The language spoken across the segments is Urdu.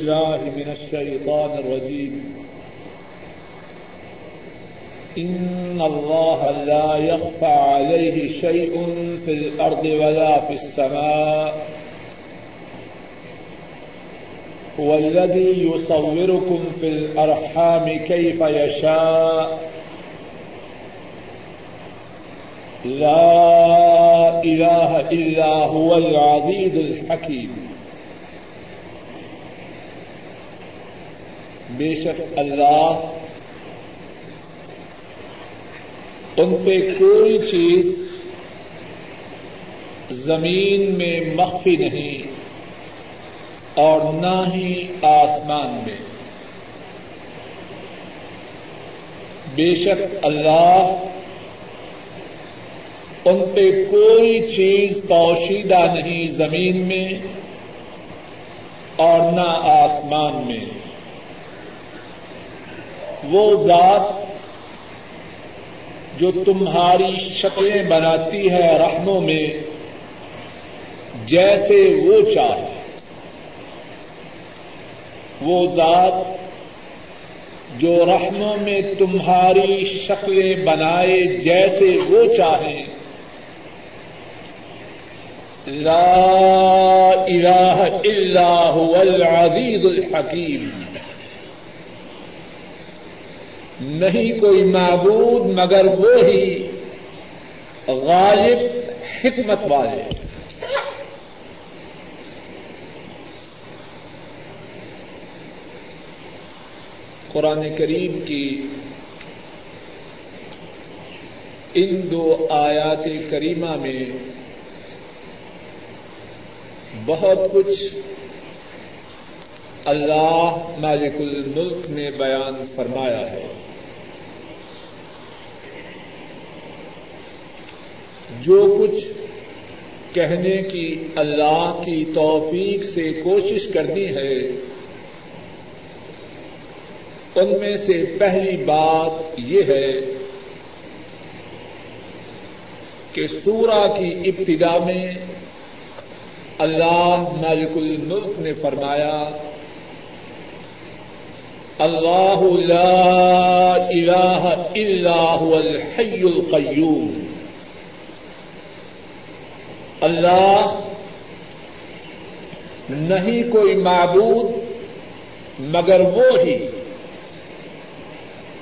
الله من الشيطان الرجيم. إن الله لا يخفى عليه شيء في الأرض ولا في السماء. هو الذي يصوركم في الأرحام كيف يشاء. لا إله إلا هو العزيز الحكيم. بے شک اللہ ان پہ کوئی چیز زمین میں مخفی نہیں اور نہ ہی آسمان میں۔ بے شک اللہ ان پہ کوئی چیز پوشیدہ نہیں زمین میں اور نہ آسمان میں۔ وہ ذات جو تمہاری شکلیں بناتی ہے رحموں میں، جیسے وہ چاہے۔ وہ ذات جو رحموں میں تمہاری شکلیں بنائے جیسے وہ چاہیں لا الہ الا هو العزیز الحکیم۔ نہیں کوئی معبود، مگر وہی غالب، حکمت والے۔ قرآن کریم کی ان دو آیات کریمہ میں بہت کچھ اللہ مالک الملک نے بیان فرمایا ہے۔ جو کچھ کہنے کی اللہ کی توفیق سے کوشش کرنی ہے، ان میں سے پہلی بات یہ ہے کہ سورہ کی ابتدا میں اللہ مالک الملک نے فرمایا، اللہ لا الہ الا هو الحی القیوم۔ اللہ نہیں کوئی معبود، مگر وہ ہی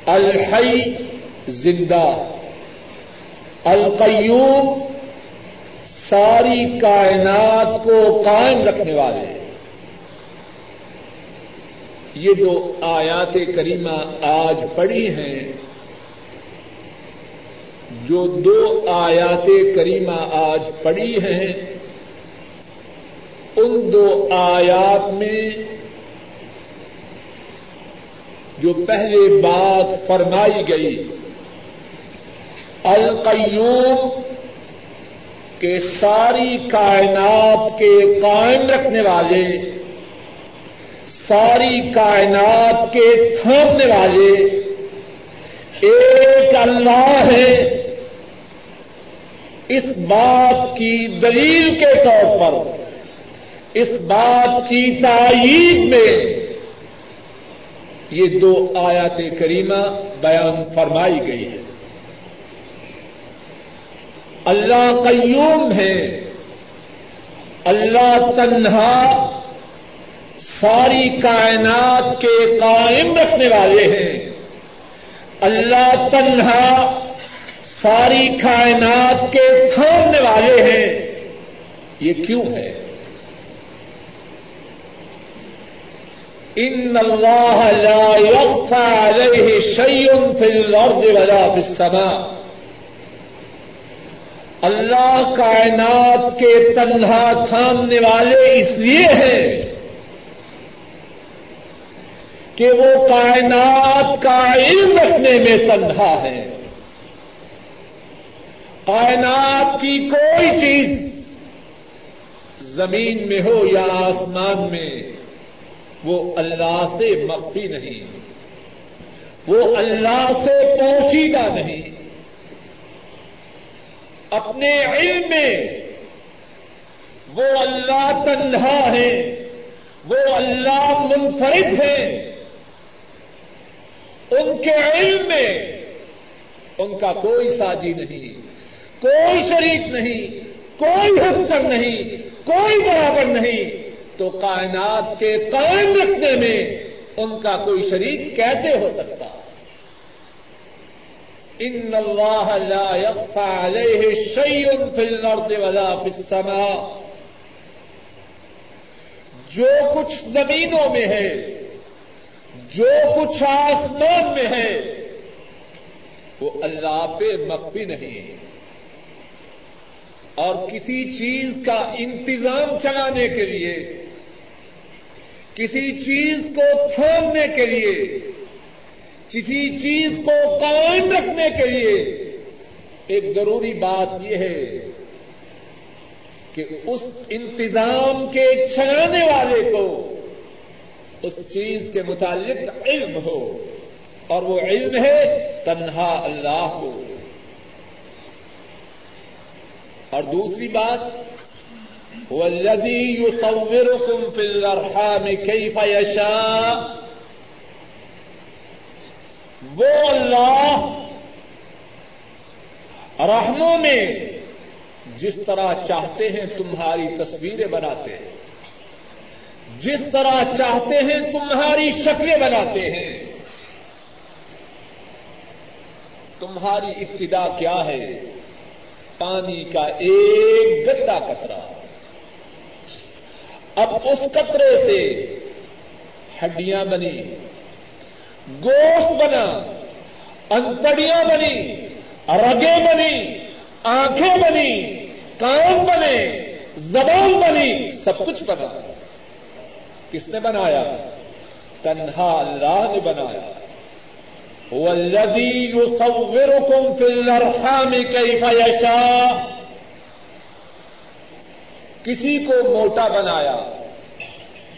الحی زندہ۔ القیوم ساری کائنات کو قائم رکھنے والے یہ جو آیات کریمہ آج پڑھی ہیں جو دو آیات کریمہ آج پڑھی ہیں، ان دو آیات میں جو پہلے بات فرمائی گئی، القیوم کے ساری کائنات کے قائم رکھنے والے، ساری کائنات کے تھامنے والے، ایک اللہ ہے اس بات کی دلیل کے طور پر، اس بات کی تائید میں یہ دو آیات کریمہ بیان فرمائی گئی ہے اللہ قیوم ہے، اللہ تنہا ساری کائنات کے قائم رکھنے والے ہیں۔ اللہ تنہا ساری کائنات کے تھامنے والے ہیں۔ یہ کیوں ہے؟ ان اللہ لا يخفى عليه شيء في الارض ولا في السماء۔ اللہ کائنات کے تنہا تھامنے والے اس لیے ہیں کہ وہ کائنات کا علم رکھنے میں تنہا ہے۔ کائنات کی کوئی چیز زمین میں ہو یا آسمان میں، وہ اللہ سے مخفی نہیں، وہ اللہ سے پوشیدہ نہیں۔ اپنے علم میں وہ اللہ تنہا ہے، وہ اللہ منفرد ہیں ان کے علم میں ان کا کوئی ساجی نہیں۔ کوئی شریک نہیں، کوئی ہمسر نہیں، کوئی برابر نہیں۔ تو کائنات کے قائم رکھنے میں ان کا کوئی شریک کیسے ہو سکتا؟ ان اللہ لا يخفى عليه شيء في الارض ولا في السماء۔ جو کچھ زمینوں میں ہے، جو کچھ آسمان میں ہے، وہ اللہ پہ مخفی نہیں ہے۔ اور کسی چیز کا انتظام چلانے کے لیے، کسی چیز کو تھوڑنے کے لیے، کسی چیز کو قائم رکھنے کے لیے ایک ضروری بات یہ ہے کہ اس انتظام کے چلانے والے کو اس چیز کے متعلق علم ہو، اور وہ علم ہے تنہا اللہ کو۔ اور دوسری بات والذی یصورکم فی الارحام کیف یشاء وہ اللہ رحموں میں جس طرح چاہتے ہیں تمہاری تصویریں بناتے ہیں، جس طرح چاہتے ہیں تمہاری شکلیں بناتے ہیں، تمہاری ابتدا کیا ہے؟ پانی کا ایک گندا کترا اب اس قطرے سے ہڈیاں بنی، گوشت بنا، انتڑیاں بنی، رگیں بنی، آنکھیں بنی، کان بنے، زبان بنی، سب کچھ بنا۔ کس نے بنایا؟ تنہا اللہ نے بنایا۔ والذی یصورکم فی الارحام کیف یشاء کسی کو موٹا بنایا،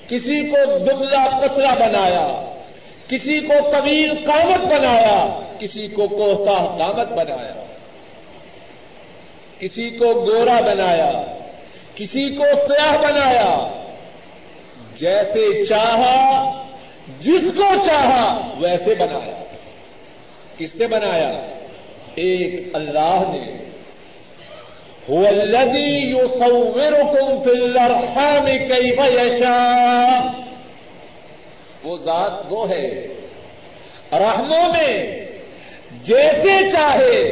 کسی کو دبلا پتلا بنایا، کسی کو طویل قامت بنایا، کسی کو کوہتا قامت بنایا، کسی کو گورا بنایا، کسی کو سیاہ بنایا، جیسے چاہا، جس کو چاہا، ویسے بنایا۔ کس نے بنایا؟ ایک اللہ نے۔ هو الذي يصوركم في الارحام كيف يشاء وہ ذات وہ ہے۔ رحموں میں جیسے چاہے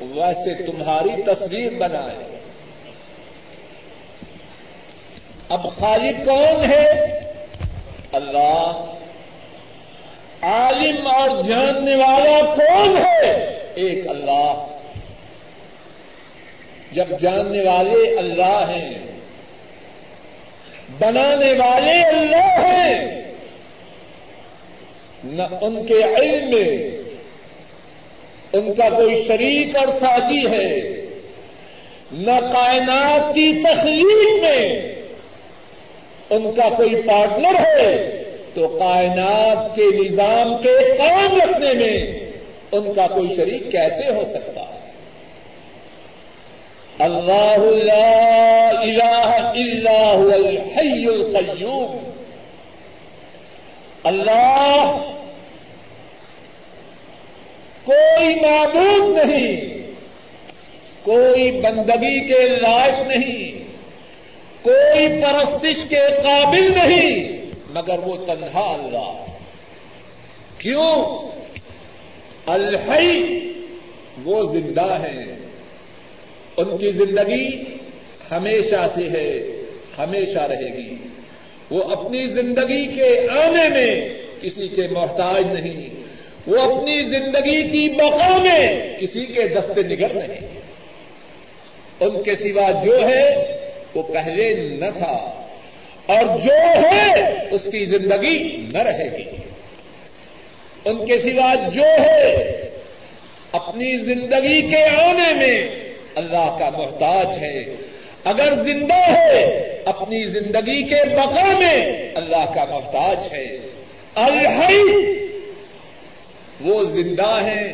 ویسے تمہاری تصویر بنائے۔ اب خالق کون ہے؟ اللہ۔ عالم اور جاننے والا کون ہے؟ ایک اللہ۔ جب جاننے والے اللہ ہیں، بنانے والے اللہ ہیں، نہ ان کے علم میں ان کا کوئی شریک اور ساتھی ہے، نہ کائنات کی تخلیق میں ان کا کوئی پارٹنر ہے۔ تو کائنات کے نظام کے قائم رکھنے میں ان کا کوئی شریک کیسے ہو سکتا؟ ہے اللہ لا الہ الا هو الحی القیوم۔ اللہ کوئی معبود نہیں، کوئی بندگی کے لائق نہیں، کوئی پرستش کے قابل نہیں۔ مگر وہ تنہا اللہ کیوں؟ الحی وہ زندہ ہیں۔ ان کی زندگی ہمیشہ سے ہے، ہمیشہ رہے گی۔ وہ اپنی زندگی کے آنے میں کسی کے محتاج نہیں۔ وہ اپنی زندگی کی بقا میں کسی کے دستے نگر نہیں۔ ان کے سوا جو ہے، وہ پہلے نہ تھا۔ اور جو ہے اس کی زندگی نہ رہے گی۔ ان کے سوا جو ہے اپنی زندگی کے آنے میں اللہ کا محتاج ہے۔ اگر زندہ ہے، اپنی زندگی کے بقا میں اللہ کا محتاج ہے۔ الحی، وہ زندہ ہیں،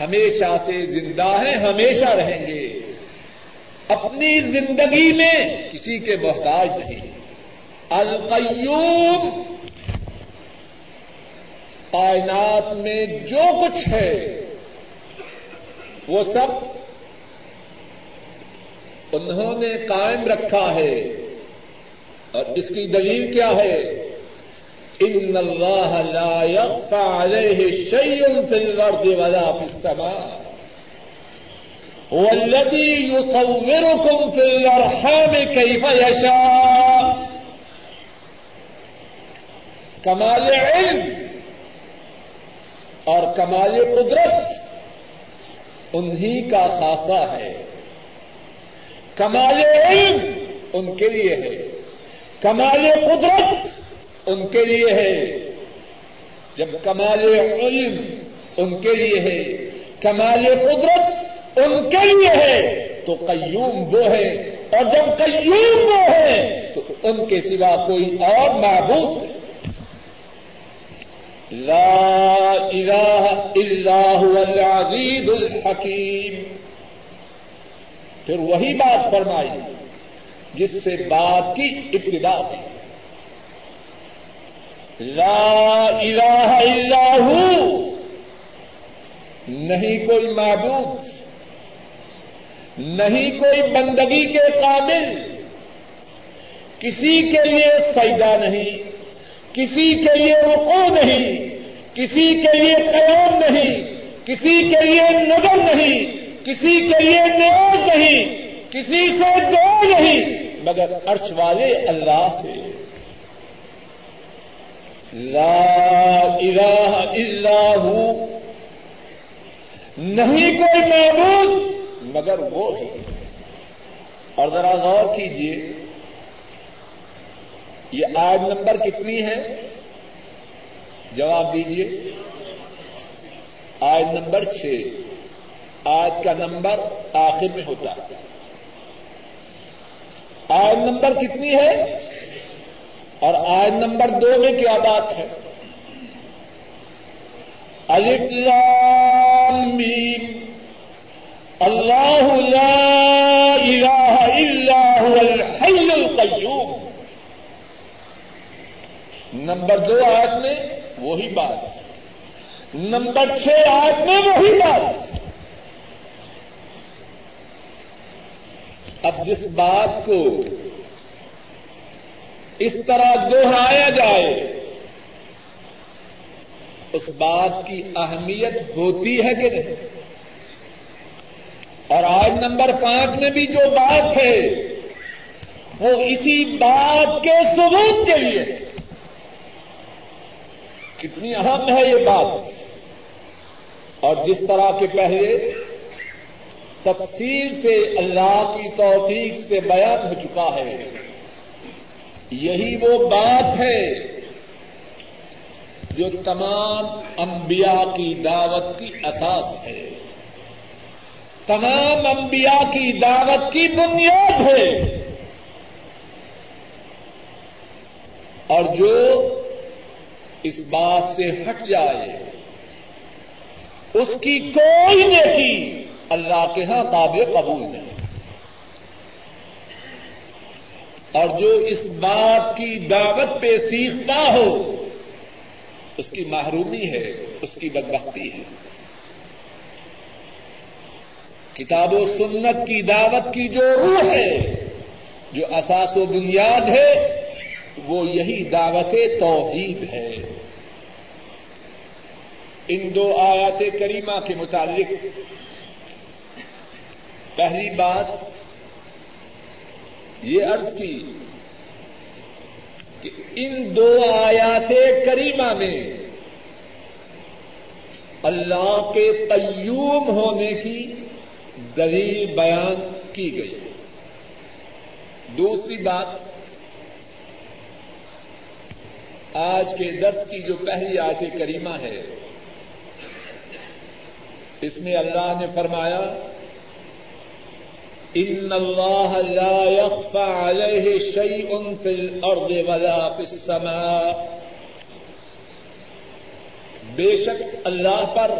ہمیشہ سے زندہ ہیں، ہمیشہ رہیں گے۔ اپنی زندگی میں کسی کے محتاج نہیں۔ القیوم کائنات میں جو کچھ ہے، وہ سب انہوں نے قائم رکھا ہے۔ اور اس کی دلیل کیا ہے؟ ان اللہ لا يخفى عليه شيء في الارض ولا في السماء۔ هو الذي يصوركم في الارحام كيف يشاء کمال علم اور کمال قدرت انہی کا خاصہ ہے۔ کمال علم ان کے لیے ہے۔ کمال قدرت ان کے لیے ہے۔ جب کمال علم ان کے لیے ہے، کمال قدرت ان کے لیے ہے، تو قیوم وہ ہے۔ اور جب قیوم وہ ہے، تو ان کے سوا کوئی اور معبود لا الہ الا هو العزیز الحکیم پھر وہی بات فرمائی جس سے بات کی ابتدا ہوئی لا الہ الا ہو نہیں کوئی معبود۔ نہیں کوئی بندگی کے قابل۔ کسی کے لیے فائدہ نہیں۔ کسی کے لیے رکو نہیں، کسی کے لیے قیام نہیں، کسی کے لیے نظر نہیں، کسی کے لیے نیاز نہیں، کسی سے دو نہیں، مگر عرش والے اللہ سے۔ لا الہ الا ہو نہیں کوئی معبود، مگر وہ ہی اور ذرا غور کیجیے یہ آج نمبر کتنی ہے؟ جواب دیجیے آج نمبر چھ۔ آج کا نمبر آخر میں ہوتا ہے۔ آج نمبر کتنی ہے؟ اور آج نمبر دو میں کیا بات ہے؟ میم۔ اللہ لا الہ الا هو الحی القیوم۔ نمبر دو آیت میں وہی بات، نمبر چھ آیت میں وہی بات۔ اب جس بات کو اس طرح دوہرایا جائے، اس بات کی اہمیت ہوتی ہے کہ نہیں؟ اور آج نمبر پانچ میں بھی جو بات ہے، وہ اسی بات کے ثبوت کے لیے کتنی اہم ہے یہ بات؟ اور جس طرح کے پہلے تفصیل سے اللہ کی توفیق سے بیان ہو چکا ہے، یہی وہ بات ہے جو تمام انبیاء کی دعوت کی اساس ہے۔ تمام انبیاء کی دعوت کی بنیاد ہے۔ اور جو اس بات سے ہٹ جائے۔ اس کی کوئی نیکی اللہ کے ہاں قابل قبول نہیں۔ اور جو اس بات کی دعوت پہ سیکھتا ہو، اس کی محرومی ہے، اس کی بدبختی ہے۔ کتاب و سنت کی دعوت کی جو روح ہے، جو اساس و بنیاد ہے وہ یہی دعوت توحید ہے۔ ان دو آیات کریمہ کے متعلق پہلی بات یہ عرض کی کہ ان دو آیات کریمہ میں اللہ کے قیوم ہونے کی دلیل بیان کی گئی۔ دوسری بات آج کے درس کی جو پہلی آیت کریمہ ہے، اس میں اللہ نے فرمایا، ان اللہ لا يخفى عليه شيء في الارض ولا في السماء. بے شک اللہ پر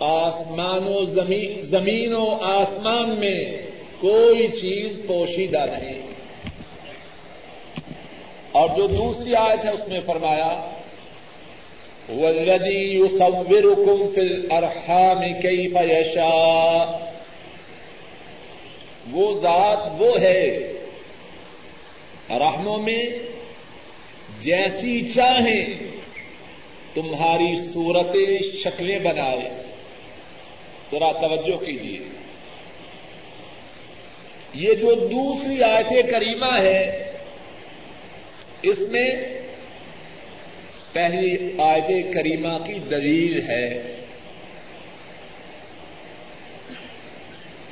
آسمان و زمین زمین و آسمان میں کوئی چیز پوشیدہ نہیں۔ اور جو دوسری آیت ہے اس میں فرمایا والذی یصورکم فی الارحام کیف یشاء وہ ذات وہ ہے، رحموں میں جیسی چاہیں، تمہاری صورتیں شکلیں بنائے۔ ذرا توجہ کیجیے۔ یہ جو دوسری آیت کریمہ ہے اس میں پہلی آیت کریمہ کی دلیل ہے۔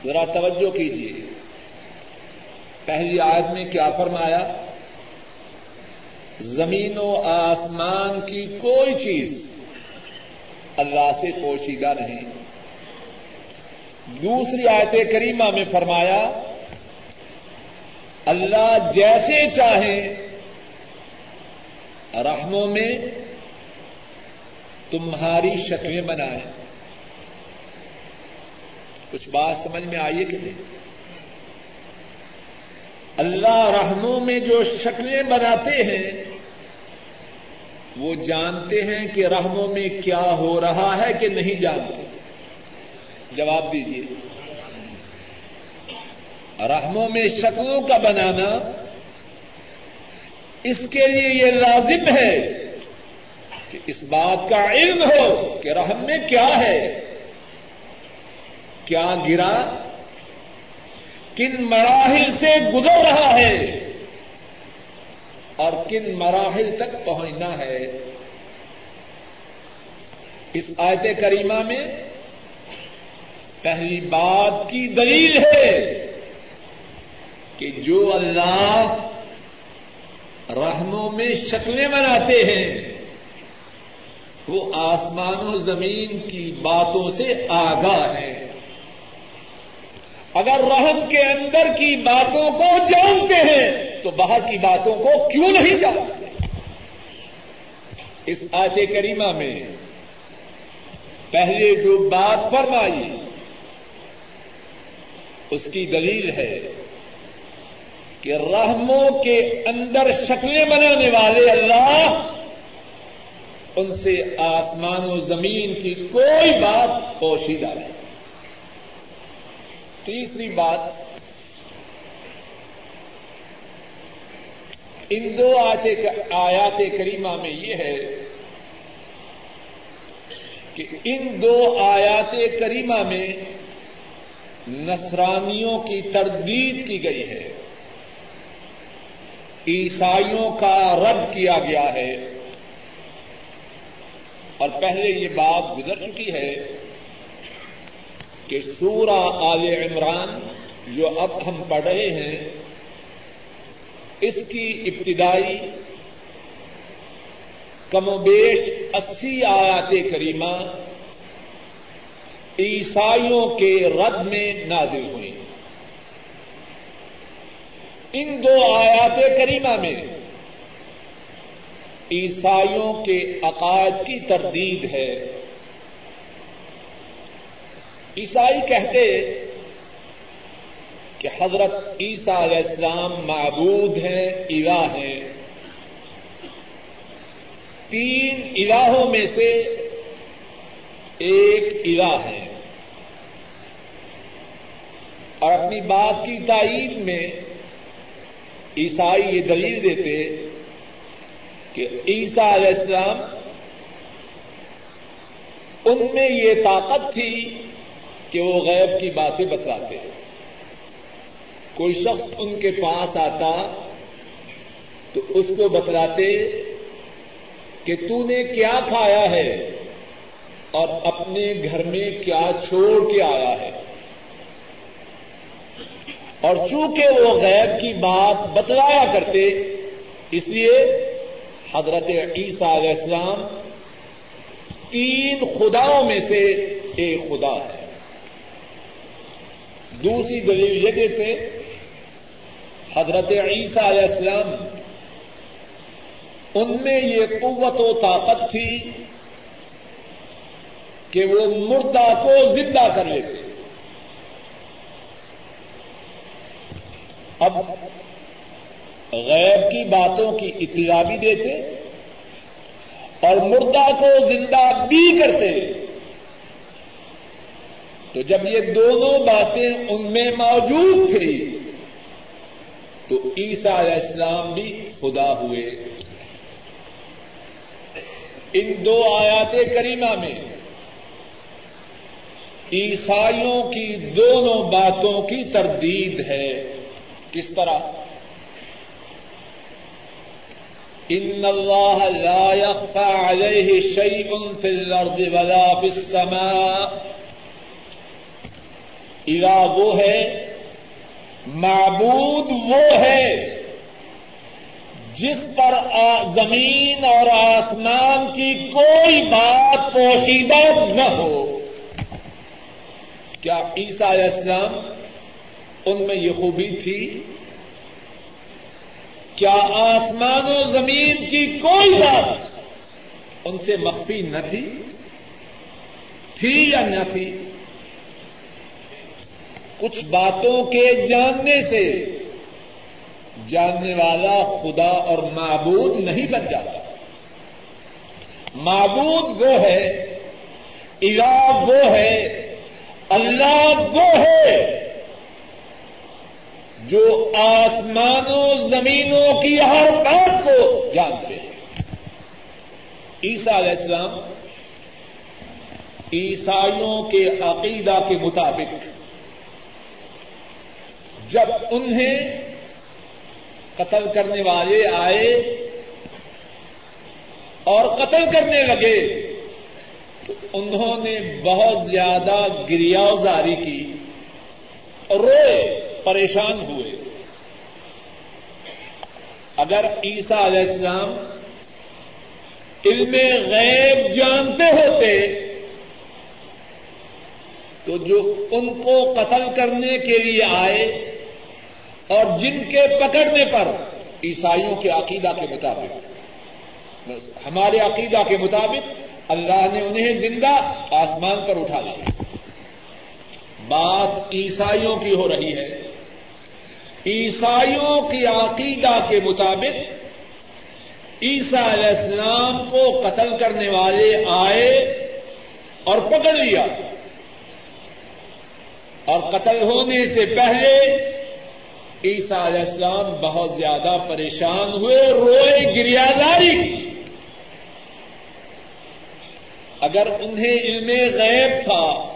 ذرا توجہ کیجیے پہلی آیت میں کیا فرمایا؟ زمین و آسمان کی کوئی چیز اللہ سے پوشیدہ نہیں۔ دوسری آیت کریمہ میں فرمایا، اللہ جیسے چاہیں رحموں میں تمہاری شکلیں بنائیں کچھ بات سمجھ میں آئیے کہ نہیں؟ اللہ رحموں میں جو شکلیں بناتے ہیں، وہ جانتے ہیں کہ رحموں میں کیا ہو رہا ہے کہ نہیں جانتے۔ جواب دیجیے رحموں میں شکلوں کا بنانا اس کے لیے یہ لازم ہے کہ اس بات کا علم ہو کہ رحم میں کیا ہے۔ کیا گرا؟ کن مراحل سے گزر رہا ہے؟ اور کن مراحل تک پہنچنا ہے؟ اس آیت کریمہ میں پہلی بات کی دلیل ہے کہ جو اللہ رحموں میں شکلیں بناتے ہیں۔ وہ آسمان و زمین کی باتوں سے آگاہ ہے اگر رحم کے اندر کی باتوں کو جانتے ہیں، تو باہر کی باتوں کو کیوں نہیں جانتے؟ اس آیت کریمہ میں پہلے جو بات فرمائی، اس کی دلیل ہے۔ کہ رحموں کے اندر شکلیں بنانے والے اللہ، ان سے آسمان و زمین کی کوئی بات پوشیدہ نہیں۔ تیسری بات، ان دو آیات کریمہ میں یہ ہے کہ ان دو آیات کریمہ میں نصرانیوں کی تردید کی گئی ہے۔ عیسائیوں کا رد کیا گیا ہے۔ اور پہلے یہ بات گزر چکی ہے کہ سورہ آل عمران جو اب ہم پڑھ رہے ہیں، اس کی ابتدائی کم و بیش اسی آیات کریمہ عیسائیوں کے رد میں نادل ہوئی۔ ان دو آیات کریمہ میں عیسائیوں کے عقائد کی تردید ہے۔ عیسائی کہتے کہ حضرت عیسیٰ علیہ السلام معبود ہیں، الہ ہیں۔ تین الہوں میں سے ایک الہ ہے۔ اور اپنی بات کی تائید میں عیسائی یہ دلیل دیتے کہ عیسیٰ علیہ السلام ان میں یہ طاقت تھی کہ وہ غیب کی باتیں بتلاتے کوئی شخص ان کے پاس آتا تو اس کو بتلاتے کہ تو نے کیا کھایا ہے اور اپنے گھر میں کیا چھوڑ کے آیا ہے۔ اور چونکہ وہ غیب کی بات بتلایا کرتے، اس لیے حضرت عیسیٰ علیہ السلام تین خداؤں میں سے ایک خدا ہے۔ دوسری دلیل یہ دیتے، حضرت عیسیٰ علیہ السلام ان میں یہ قوت و طاقت تھی کہ وہ مردہ کو زندہ کر لیتے۔ اب غیب کی باتوں کی اطلاع بھی دیتے اور مردہ کو زندہ بھی کرتے۔ تو جب یہ دونوں باتیں ان میں موجود تھی تو عیسیٰ علیہ السلام بھی خدا ہوئے۔ ان دو آیات کریمہ میں عیسائیوں کی دونوں باتوں کی تردید ہے۔ کس طرح؟ ان اللہ لا يخفى عليه شيء في الارض ولا في السماء اذا وہ ہے، معبود وہ ہے جس پر زمین اور آسمان کی کوئی بات پوشیدہ نہ ہو۔ کیا عیسیٰ علیہ السلام ان میں یہ خوبی تھی، کیا آسمان و زمین کی کوئی بات ان سے مخفی نہ تھی؟ تھی یا نہ تھی؟ کچھ باتوں کے جاننے سے جاننے والا خدا اور معبود نہیں بن جاتا۔ معبود وہ ہے، الہ وہ ہے، اللہ وہ ہے۔ جو آسمانوں، زمینوں کی ہر بات کو جانتے ہیں۔ عیسیٰ علیہ السلام عیسائیوں کے عقیدہ کے مطابق جب انہیں قتل کرنے والے آئے اور قتل کرنے لگے، تو انہوں نے بہت زیادہ گریازاری کی اور روئے۔ پریشان ہوئے۔ اگر عیسیٰ علیہ السلام علم غیب جانتے ہوتے، تو جو ان کو قتل کرنے کے لیے آئے اور جن کے پکڑنے پر عیسائیوں کے عقیدہ کے مطابق ہمارے عقیدہ کے مطابق اللہ نے انہیں زندہ آسمان پر اٹھا لیا۔ بات عیسائیوں کی ہو رہی ہے۔ عیسائیوں کی عقیدہ کے مطابق عیسیٰ علیہ السلام کو قتل کرنے والے آئے اور پکڑ لیا اور قتل ہونے سے پہلے عیسیٰ علیہ السلام بہت زیادہ پریشان ہوئے، روئے، گریازاری کی۔ اگر انہیں علم غیب تھا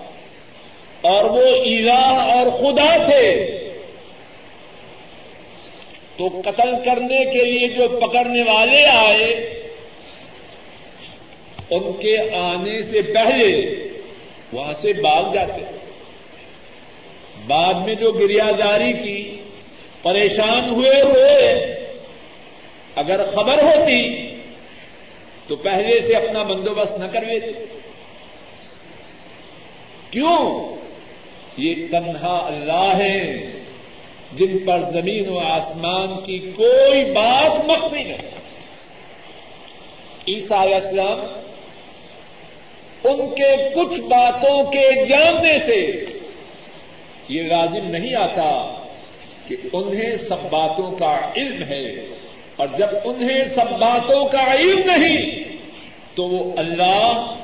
اور وہ الہ اور خدا تھے تو قتل کرنے کے لیے جو پکڑنے والے آئے، ان کے آنے سے پہلے وہاں سے بھاگ جاتے۔ بعد میں جو گریازاری کی، پریشان ہوئے ہوئے، اگر خبر ہوتی تو پہلے سے اپنا بندوبست نہ کر لیتے۔ کیوں؟ یہ تنہا اللہ ہے۔ جن پر زمین و آسمان کی کوئی بات مخفی نہیں۔ عیسیٰ علیہ السلام ان کے کچھ باتوں کے جاننے سے یہ لازم نہیں آتا کہ انہیں سب باتوں کا علم ہے۔ اور جب انہیں سب باتوں کا علم نہیں، تو وہ اللہ،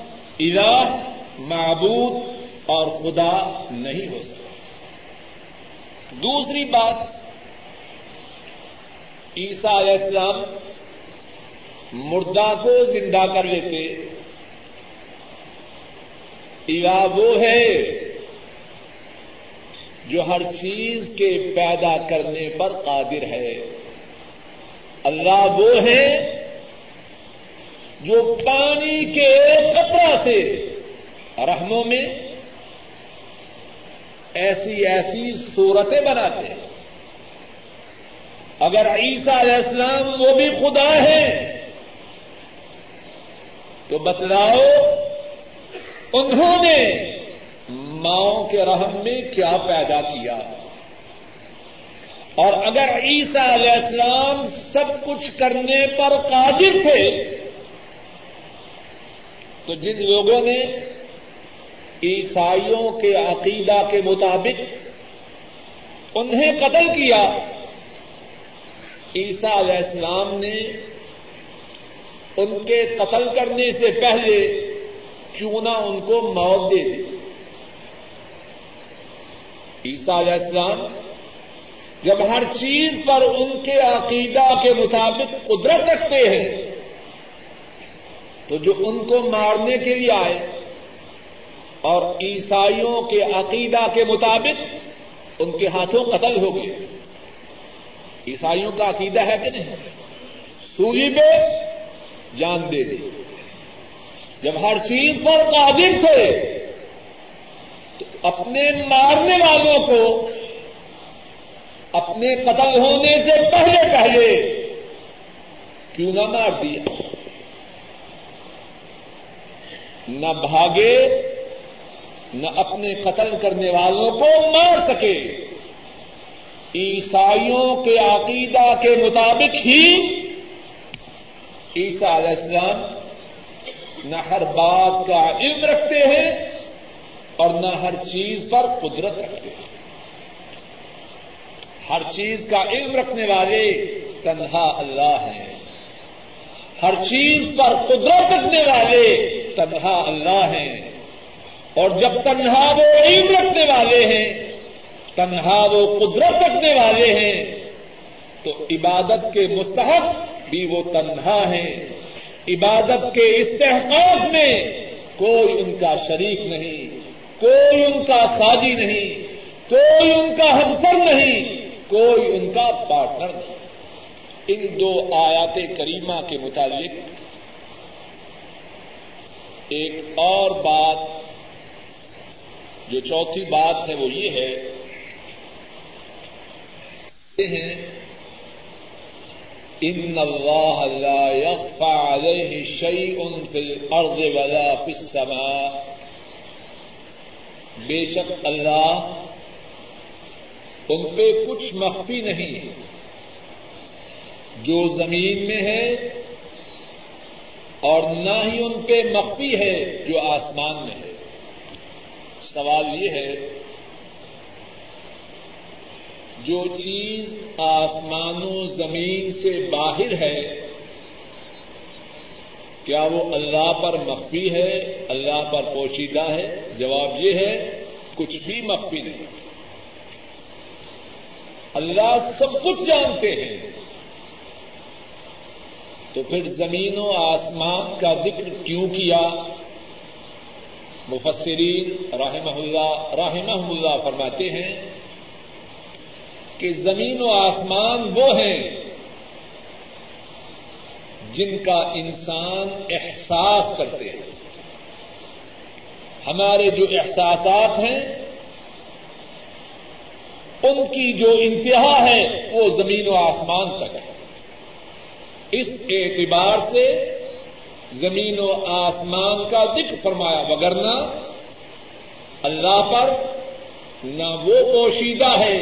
الہ، معبود اور خدا نہیں ہو سکتا۔ دوسری بات، عیسیٰ علیہ السلام مردہ کو زندہ کر لیتے۔ الا وہ ہے جو ہر چیز کے پیدا کرنے پر قادر ہے۔ اللہ وہ ہے جو پانی کے قطرہ سے رحموں میں ایسی ایسی صورتیں بناتے ہیں۔ اگر عیسیٰ علیہ السلام وہ بھی خدا ہے تو بتلاؤ انہوں نے ماؤں کے رحم میں کیا پیدا کیا؟ اور اگر عیسیٰ علیہ السلام سب کچھ کرنے پر قادر تھے، تو جن لوگوں نے عیسائیوں کے عقیدہ کے مطابق انہیں قتل کیا۔ عیسیٰ علیہ السلام نے ان کے قتل کرنے سے پہلے کیوں نہ ان کو موت دے دی۔ عیسیٰ علیہ السلام جب ہر چیز پر ان کے عقیدہ کے مطابق قدرت رکھتے ہیں، تو جو ان کو مارنے کے لیے آئے اور عیسائیوں کے عقیدہ کے مطابق ان کے ہاتھوں قتل ہو گئے۔ عیسائیوں کا عقیدہ ہے کہ نہیں؟ سوئی پہ جان دے دی۔ جب ہر چیز پر قادر تھے، تو اپنے مارنے والوں کو اپنے قتل ہونے سے پہلے پہلے کیوں نہ مار دیا؟ نہ بھاگے نہ اپنے قتل کرنے والوں کو مار سکے۔ عیسائیوں کے عقیدہ کے مطابق ہی عیسیٰ علیہ السلام نہ ہر بات کا علم رکھتے ہیں اور نہ ہر چیز پر قدرت رکھتے ہیں۔ ہر چیز کا علم رکھنے والے تنہا اللہ ہیں۔ ہر چیز پر قدرت رکھنے والے تنہا اللہ ہیں۔ اور جب تنہا وہ علم رکھنے والے ہیں، تنہا وہ قدرت رکھنے والے ہیں، تو عبادت کے مستحق بھی وہ تنہا ہیں۔ عبادت کے استحقاق میں کوئی ان کا شریک نہیں، کوئی ان کا ساجی نہیں، کوئی ان کا ہمسر نہیں، کوئی ان کا پارٹنر نہیں۔ ان دو آیات کریمہ کے متعلق ایک اور بات جو چوتھی بات ہے وہ یہ ہے ان اللہ لا يخفى عليه شيء في الارض ولا في السماء۔ بے شک اللہ ان پہ کچھ مخفی نہیں ہے۔ جو زمین میں ہے اور نہ ہی ان پہ مخفی ہے جو آسمان میں ہے۔ سوال یہ ہے، جو چیز آسمان و زمین سے باہر ہے، کیا وہ اللہ پر مخفی ہے، اللہ پر پوشیدہ ہے؟ جواب یہ ہے، کچھ بھی مخفی نہیں۔ اللہ سب کچھ جانتے ہیں۔ تو پھر زمین و آسمان کا ذکر کیوں کیا؟ مفسرین رحمہ اللہ رحمہ اللہ فرماتے ہیں کہ زمین و آسمان وہ ہیں جن کا انسان احساس کرتے ہیں۔ ہمارے جو احساسات ہیں، ان کی جو انتہا ہے وہ زمین و آسمان تک ہے۔ اس اعتبار سے زمین و آسمان کا ذکر فرمایا وگرنا اللہ پر، نہ وہ پوشیدہ ہے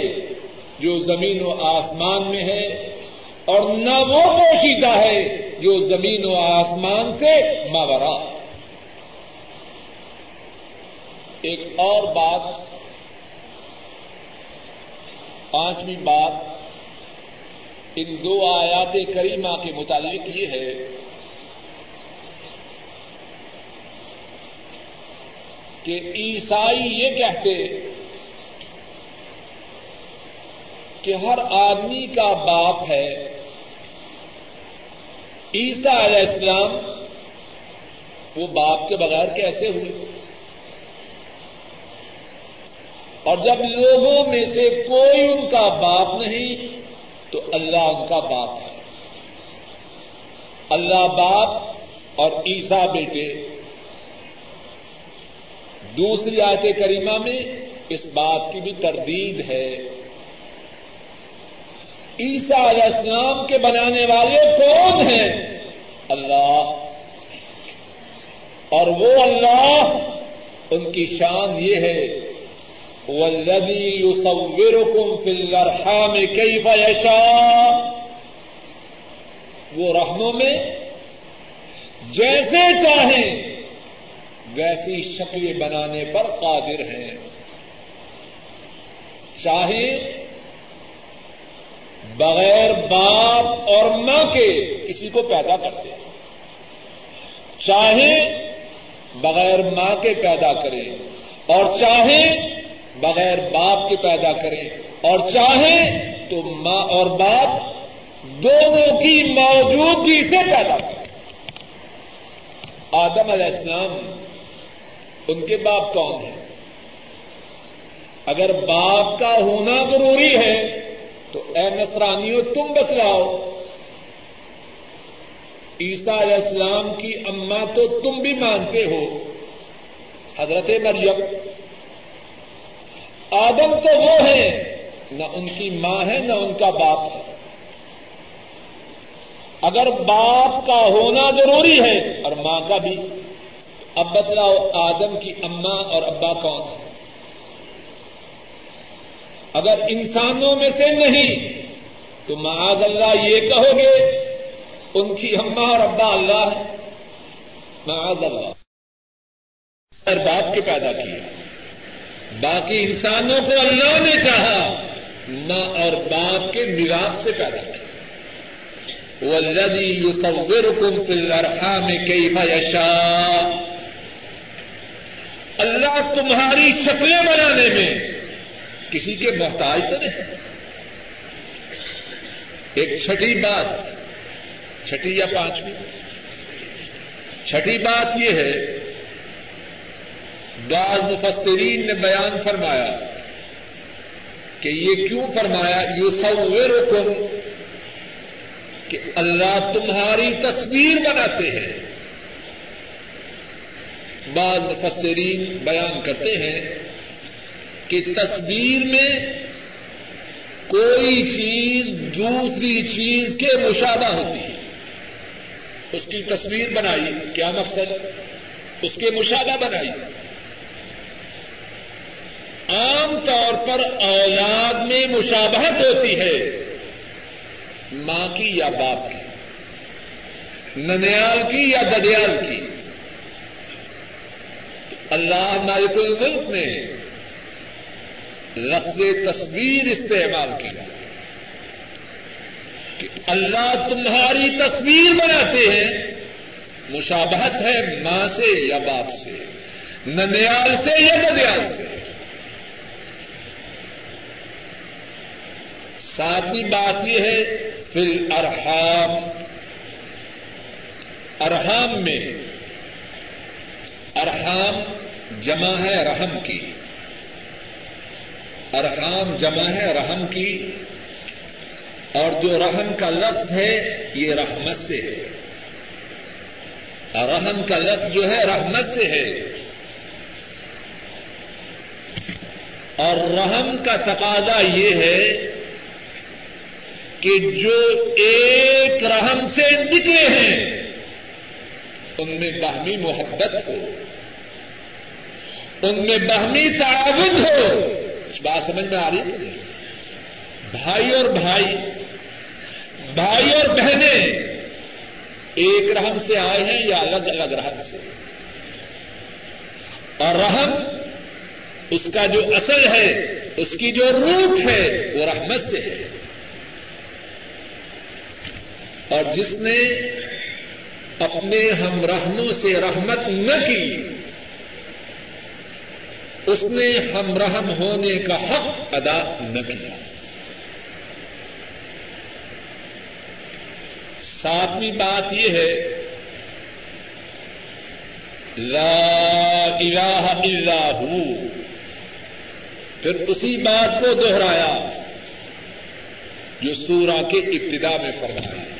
جو زمین و آسمان میں ہے، اور نہ وہ پوشیدہ ہے جو زمین و آسمان سے ماورا۔ ایک اور بات، پانچویں بات، ان دو آیات کریمہ کے متعلق یہ ہے کہ عیسائی یہ کہتے کہ ہر آدمی کا باپ ہے۔ عیسا علیہ السلام وہ باپ کے بغیر کیسے ہوئے؟ اور جب لوگوں میں سے کوئی ان کا باپ نہیں تو اللہ ان کا باپ ہے۔ اللہ باپ اور عیسا بیٹے۔ دوسری آیت کریمہ میں اس بات کی بھی تردید ہے۔ عیسا علیہ السلام کے بنانے والے کون ہیں؟ اللہ۔ اور وہ اللہ ان کی شان یہ ہے۔ والذی یصورکم فی الارحام کیف یشاء وہ رحموں میں جیسے چاہیں۔ ویسی شکلیں بنانے پر قادر ہیں۔ چاہے بغیر باپ اور ماں کے کسی کو پیدا کرتے ہیں۔ چاہے بغیر ماں کے پیدا کریں اور چاہے بغیر باپ کے پیدا کریں اور چاہے تو ماں اور باپ دونوں کی موجودگی سے پیدا کریں۔ آدم علیہ السلام ان کے باپ کون ہیں اگر باپ کا ہونا ضروری ہے، تو اے نصرانیوں تم بتلاؤ۔ عیسیٰ علیہ السلام کی اما تو تم بھی مانتے ہو۔ حضرت مریم۔ آدم تو وہ ہے، نہ ان کی ماں ہے، نہ ان کا باپ ہے۔ اگر باپ کا ہونا ضروری ہے اور ماں کا بھی۔ اب بتلاؤ آدم کی اما اور ابا کون ہے اگر انسانوں میں سے نہیں، تو معاذ اللہ یہ کہو گے، ان کی اما اور ابا اللہ ہے معاذ اللہ۔ اور باپ کے پیدا کیا باقی انسانوں کو اللہ نے چاہا ماں اور باپ کے ملاپ سے پیدا کیا۔ وہ لدی یوسور کم فلرحا میں کئی تمہاری شکلیں بنانے میں کسی کے محتاج تو نہیں۔ ایک چھٹی بات، چھٹی یا پانچویں؟ چھٹی بات یہ ہے، بعض مفسرین نے بیان فرمایا کہ یہ کیوں فرمایا یو سو کہ اللہ تمہاری تصویر بناتے ہیں۔ بعض مفسرین بیان کرتے ہیں کہ تصویر میں کوئی چیز دوسری چیز کے مشابہ ہوتی ہے۔ اس کی تصویر بنائی، کیا مقصد؟ اس کے مشابہ بنائی۔ عام طور پر اولاد میں مشابہت ہوتی ہے، ماں کی یا باپ کی، ننیال کی یا ددیال کی۔ اللہ مالک الملک نے لفظ تصویر استعمال کیا کہ اللہ تمہاری تصویر بناتے ہیں، مشابہت ہے ماں سے یا باپ سے، ننیال سے یا ددیال سے۔ ساتویں بات یہ ہے فل ارحام ارحام میں ارحام جمع ہے رحم کی۔ ارحام جمع ہے رحم کی۔ اور جو رحم کا لفظ ہے، یہ رحمت سے ہے۔ رحم کا لفظ جو ہے، رحمت سے ہے۔ اور رحم کا تقاضا یہ ہے کہ جو ایک رحم سے نکلے ہیں ان میں باہمی محبت ہو۔ ان میں باہمی تعاون ہو۔ کچھ بات سمجھ میں آ رہی ہے بھائی اور بھائی بھائی اور بہنیں ایک رحم سے آئے ہیں یا الگ الگ رحم سے؟ اور رحم اس کا جو اصل ہے، اس کی جو روٹ ہے، وہ رحمت سے ہے۔ اور جس نے اپنے ہم رحموں سے رحمت نہ کی۔ اس نے ہم رحم ہونے کا حق ادا نہ کیا۔ ساتویں بات یہ ہے، لا الہ الا ہو۔ پھر اسی بات کو دوہرایا جو سورا کے ابتدا میں فرمایا۔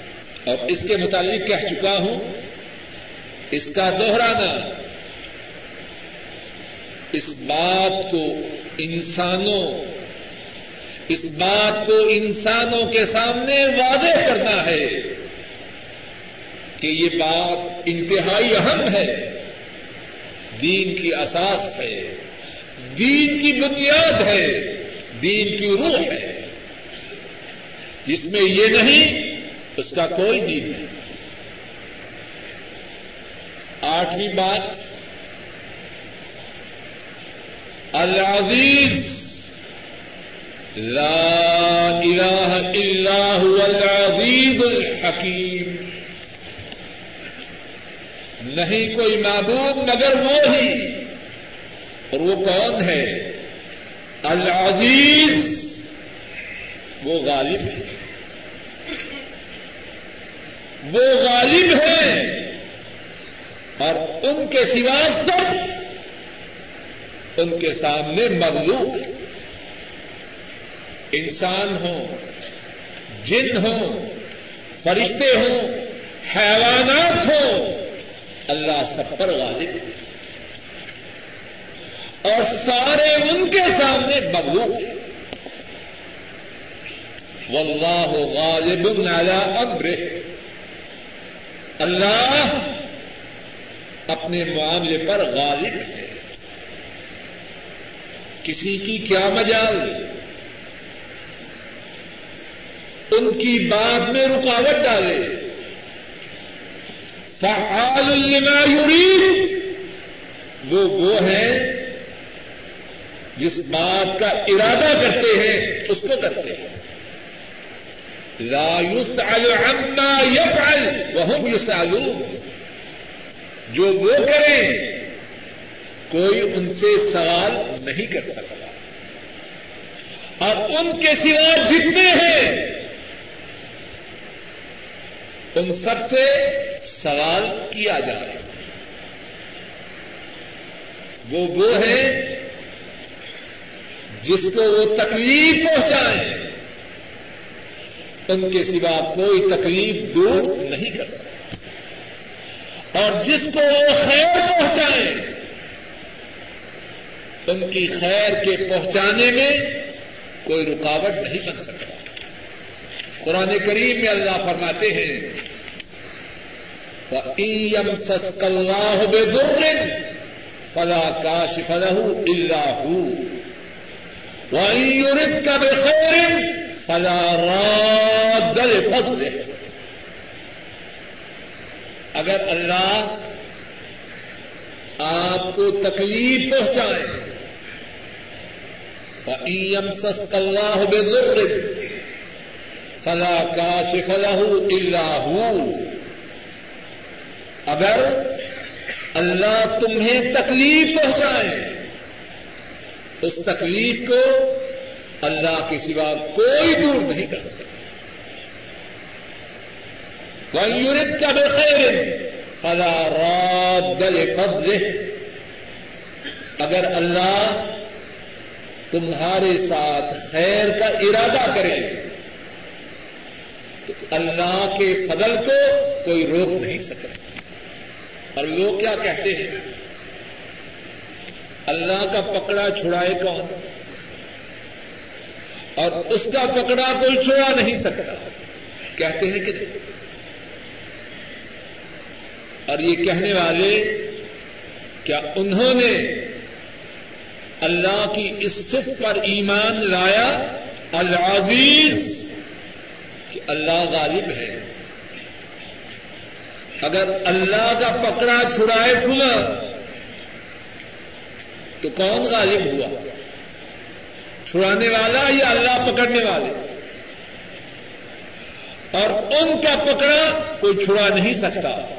اور اس کے متعلق کہہ چکا ہوں، اس کا دوہرانا اس بات کو انسانوں، اس بات کو انسانوں کے سامنے واضح کرنا ہے کہ یہ بات انتہائی اہم ہے، دین کی اساس ہے، دین کی بنیاد ہے، دین کی روح ہے۔ جس میں یہ نہیں اس کا کوئی دین نہیں۔ آٹھویں بات، العزیز، لا الہ الا هو العزیز الحکیم۔ نہیں کوئی معبود مگر وہ ہی، اور وہ کون ہے؟ العزیز، وہ غالب ہے۔ وہ غالب ہے اور ان کے سوا سب ان کے سامنے مغلوب انسان ہوں، جن ہوں، فرشتے ہوں، حیوانات ہوں، اللہ سب پر غالب ہے اور سارے ان کے سامنے مغلوب ہیں۔ واللہ غالب على امره اللہ اپنے معاملے پر غالب ہے۔ کسی کی کیا مجال؟ ان کی بات میں رکاوٹ ڈالے۔ فعال لما يريد وہ وہ ہیں جس بات کا ارادہ کرتے ہیں، اس کو کرتے ہیں۔ لا يسأل عما يفعل وهم يسألون. جو وہ کریں، کوئی ان سے سوال نہیں کر سکتا۔ اور ان کے سوا جتنے ہیں، ان سب سے سوال کیا جائے وہ وہ ہیں جس کو وہ تکلیف پہنچائیں ان کے سوا کوئی تکلیف دور نہیں کر سکتا۔ اور جس کو وہ خیر پہنچائیں ان کی خیر کے پہنچانے میں کوئی رکاوٹ نہیں بن سکتا۔ قرآن کریم میں اللہ فرماتے ہیں ایم يَمْسَسْكَ اللَّهُ بِضُرٍّ فَلَا كَاشِفَ لَهُ إِلَّا هُوَ، وَإِن يُرِدْكَ بِخَيْرٍ فَلَا رَادَّ لِفَضْلِهِ اگر اللہ آپ کو تکلیف پہنچائے وَإِن يَمْسَسْكَ اللَّهُ بِضُرٍّ فَلَا كَاشِفَ لَهُ إِلَّا هُوَ. اگر اللہ تمہیں تکلیف پہنچائے، اس تکلیف کو اللہ کے سوا کوئی دور نہیں کر سکتا۔ وَيُرِدْ کا بخیر فلا راد لفضله۔ اگر اللہ تمہارے ساتھ خیر کا ارادہ کرے، تو اللہ کے فضل کو کوئی روک نہیں سکتا۔ اور لوگ کیا کہتے ہیں؟ اللہ کا پکڑا چھڑائے کون؟ اور اس کا پکڑا کوئی چھڑا نہیں سکتا۔ کہتے ہیں کہ نہیں۔ اور یہ کہنے والے کیا انہوں نے اللہ کی اس صف پر ایمان لایا؟ العزیز کہ اللہ غالب ہے۔ اگر اللہ کا پکڑا چھڑائے پھلا تو کون غالب ہوا؟ چھڑانے والا یا اللہ پکڑنے والے؟ اور ان کا پکڑا کوئی چھڑا نہیں سکتا۔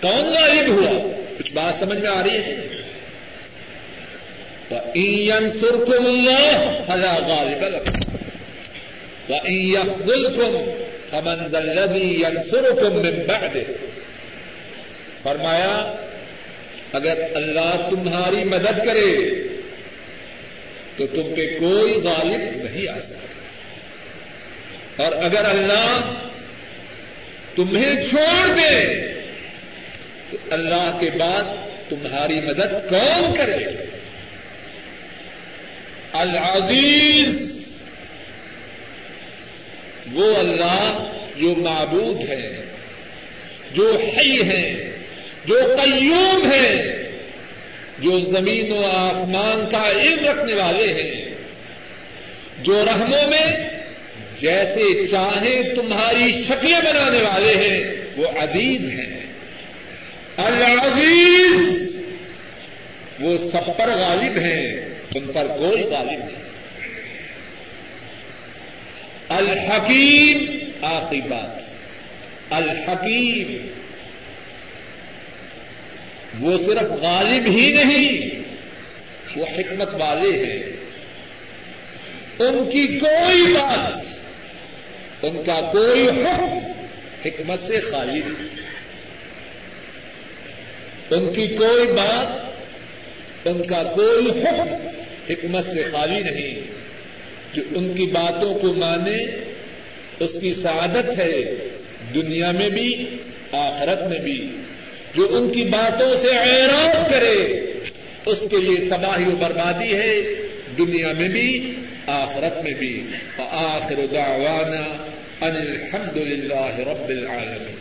کون غالب ہوا؟ کچھ بات سمجھ میں آ رہی ہے؟ سرکم اللہ فلا غالب لكم وإن يخذلكم فمن ذا الذي ينصركم من بعده۔ فرمایا، اگر اللہ تمہاری مدد کرے تو تم پہ کوئی غالب نہیں آ سکتا۔ اور اگر اللہ تمہیں چھوڑ دے، تو اللہ کے بعد تمہاری مدد کون کرے؟ العزیز۔ وہ اللہ جو معبود ہے، جو حی ہے، جو قیوم ہے۔ جو زمین و آسمان کا علم رکھنے والے ہیں، جو رحموں میں جیسے چاہیں تمہاری شکلیں بنانے والے ہیں، وہ عدید ہیں۔ العزیز، وہ سب پر غالب ہیں ان پر کوئی غالب نہیں۔ الحکیم، آخری بات۔ الحکیم وہ صرف غالب ہی نہیں، وہ حکمت والے ہیں۔ ان کی کوئی بات، ان کا کوئی حکم حکمت سے خالی نہیں۔ ان کی کوئی بات، ان کا کوئی حکم حکمت سے خالی نہیں۔ جو ان کی باتوں کو مانے، اس کی سعادت ہے دنیا میں بھی، آخرت میں بھی۔ جو ان کی باتوں سے اعراض کرے، اس کے لیے تباہی و بربادی ہے، دنیا میں بھی، آخرت میں بھی۔ آخر دعوانا ان الحمد للہ رب العالمین۔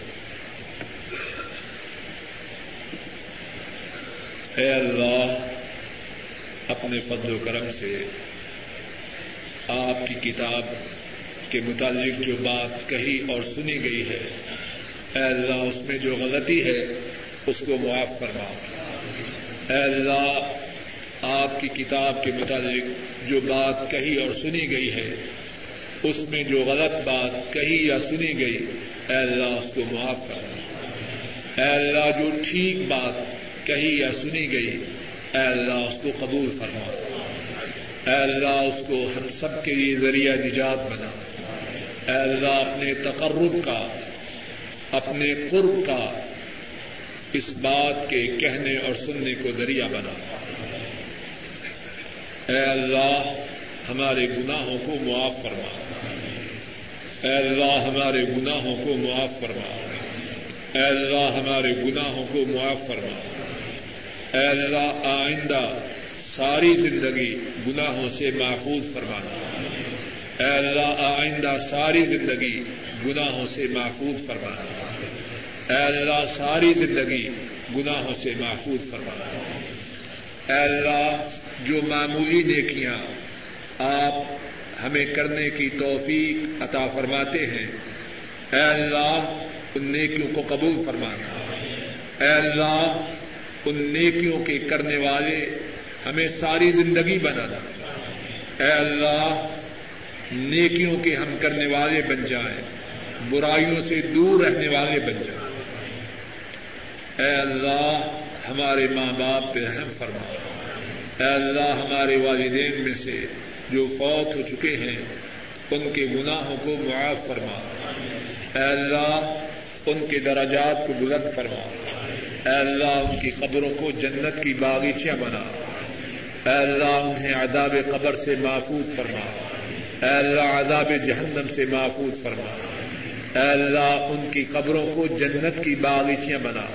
اے اللہ، اپنے فضل و کرم سے آپ کی کتاب کے متعلق جو بات کہی اور سنی گئی ہے، اے اللہ، اس میں جو غلطی ہے اس کو معاف فرما۔ اے اللہ، آپ کی کتاب کے متعلق جو بات کہی اور سنی گئی ہے، اس میں جو غلط بات کہی یا سنی گئی، اے اللہ، اس کو معاف فرما۔ اے اللہ، جو ٹھیک بات کہی یا سنی گئی، اے اللہ، اس کو قبول فرما۔ اے اللہ، اس کو ہم سب کے لیے ذریعہ نجات بنا۔ اے اللہ، اپنے تقرب کا، اپنے قرب کا اس بات کے کہنے اور سننے کو ذریعہ بنا۔ اے اللہ، ہمارے گناہوں کو معاف فرما۔ اے اللہ، ہمارے گناہوں کو معاف فرما۔ اے اللہ، ہمارے گناہوں کو معاف فرما۔ اے اللہ، آئندہ ساری زندگی گناہوں سے محفوظ فرمانا۔ اے اللہ، آئندہ ساری زندگی گناہوں سے محفوظ فرمانا۔ اے اللہ ساری زندگی گناہوں سے محفوظ فرمانا اے اللہ جو معمولی نیکیاں آپ ہمیں کرنے کی توفیق عطا فرماتے ہیں اے اللہ ان نیکیوں کو قبول فرمانا اے اللہ ان نیکیوں کے کرنے والے ہمیں ساری زندگی بنانا اے اللہ نیکیوں کے ہم کرنے والے بن جائیں، برائیوں سے دور رہنے والے بن جائیں۔ اے اللہ، ہمارے ماں باپ پہ رحم فرما۔ اے اللہ، ہمارے والدین میں سے جو فوت ہو چکے ہیں، ان کے گناہوں کو معاف فرما۔ اے اللہ، ان کے دراجات کو بلند فرما۔ اے اللہ، ان کی قبروں کو جنت کی باغیچیاں بنا۔ اے اللہ، انہیں عذاب قبر سے محفوظ فرما۔ اے اللہ، عذاب جہنم سے محفوظ فرما۔ اے اللہ، ان کی قبروں کو جنت کی باغیچیاں بنا۔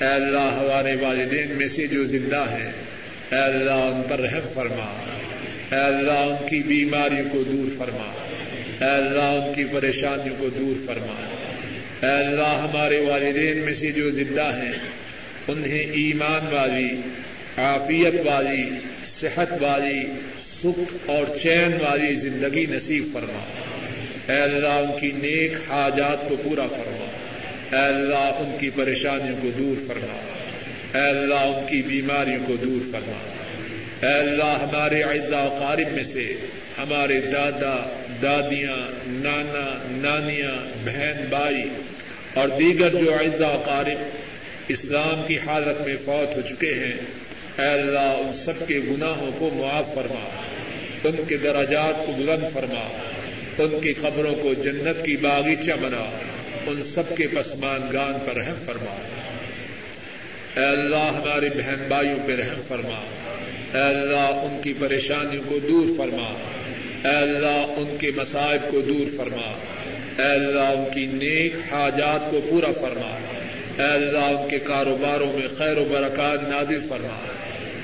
اے اللہ ہمارے والدین میں سے جو زندہ ہیں، اے اللہ ان پر رحم فرما۔ اے اللہ ان کی بیماریوں کو دور فرما۔ اے اللہ ان کی پریشانیوں کو دور فرما۔ اے اللہ ہمارے والدین میں سے جو زندہ ہیں، انہیں ایمان والی، عافیت والی، صحت والی، سکھ اور چین والی زندگی نصیب فرما۔ اے اللہ ان کی نیک حاجات کو پورا فرما۔ اے اللہ، ان کی پریشانیوں کو دور فرما۔ اے اللہ، ان کی بیماریوں کو دور فرما۔ اے اللہ، ہمارے اعزا و قارب میں سے ہمارے دادا، دادیاں، نانا، نانیاں، بہن، بھائی اور دیگر جو اعزا و قارب اسلام کی حالت میں فوت ہو چکے ہیں، اے اللہ، ان سب کے گناہوں کو معاف فرما۔ ان کے دراجات کو بلند فرما۔ ان کی خبروں کو جنت کی باغیچہ بنا۔ ان سب کے پسمان گان پر رحم فرما۔ اے اللہ ہمارے بہن بھائیوں پہ رحم فرما۔ اے اللہ ان کی پریشانیوں کو دور فرما۔ اے اللہ ان کے مصائب کو دور فرما۔ اے اللہ ان کی نیک حاجات کو پورا فرما۔ اے اللہ ان کے کاروباروں میں خیر و برکات نادر فرما۔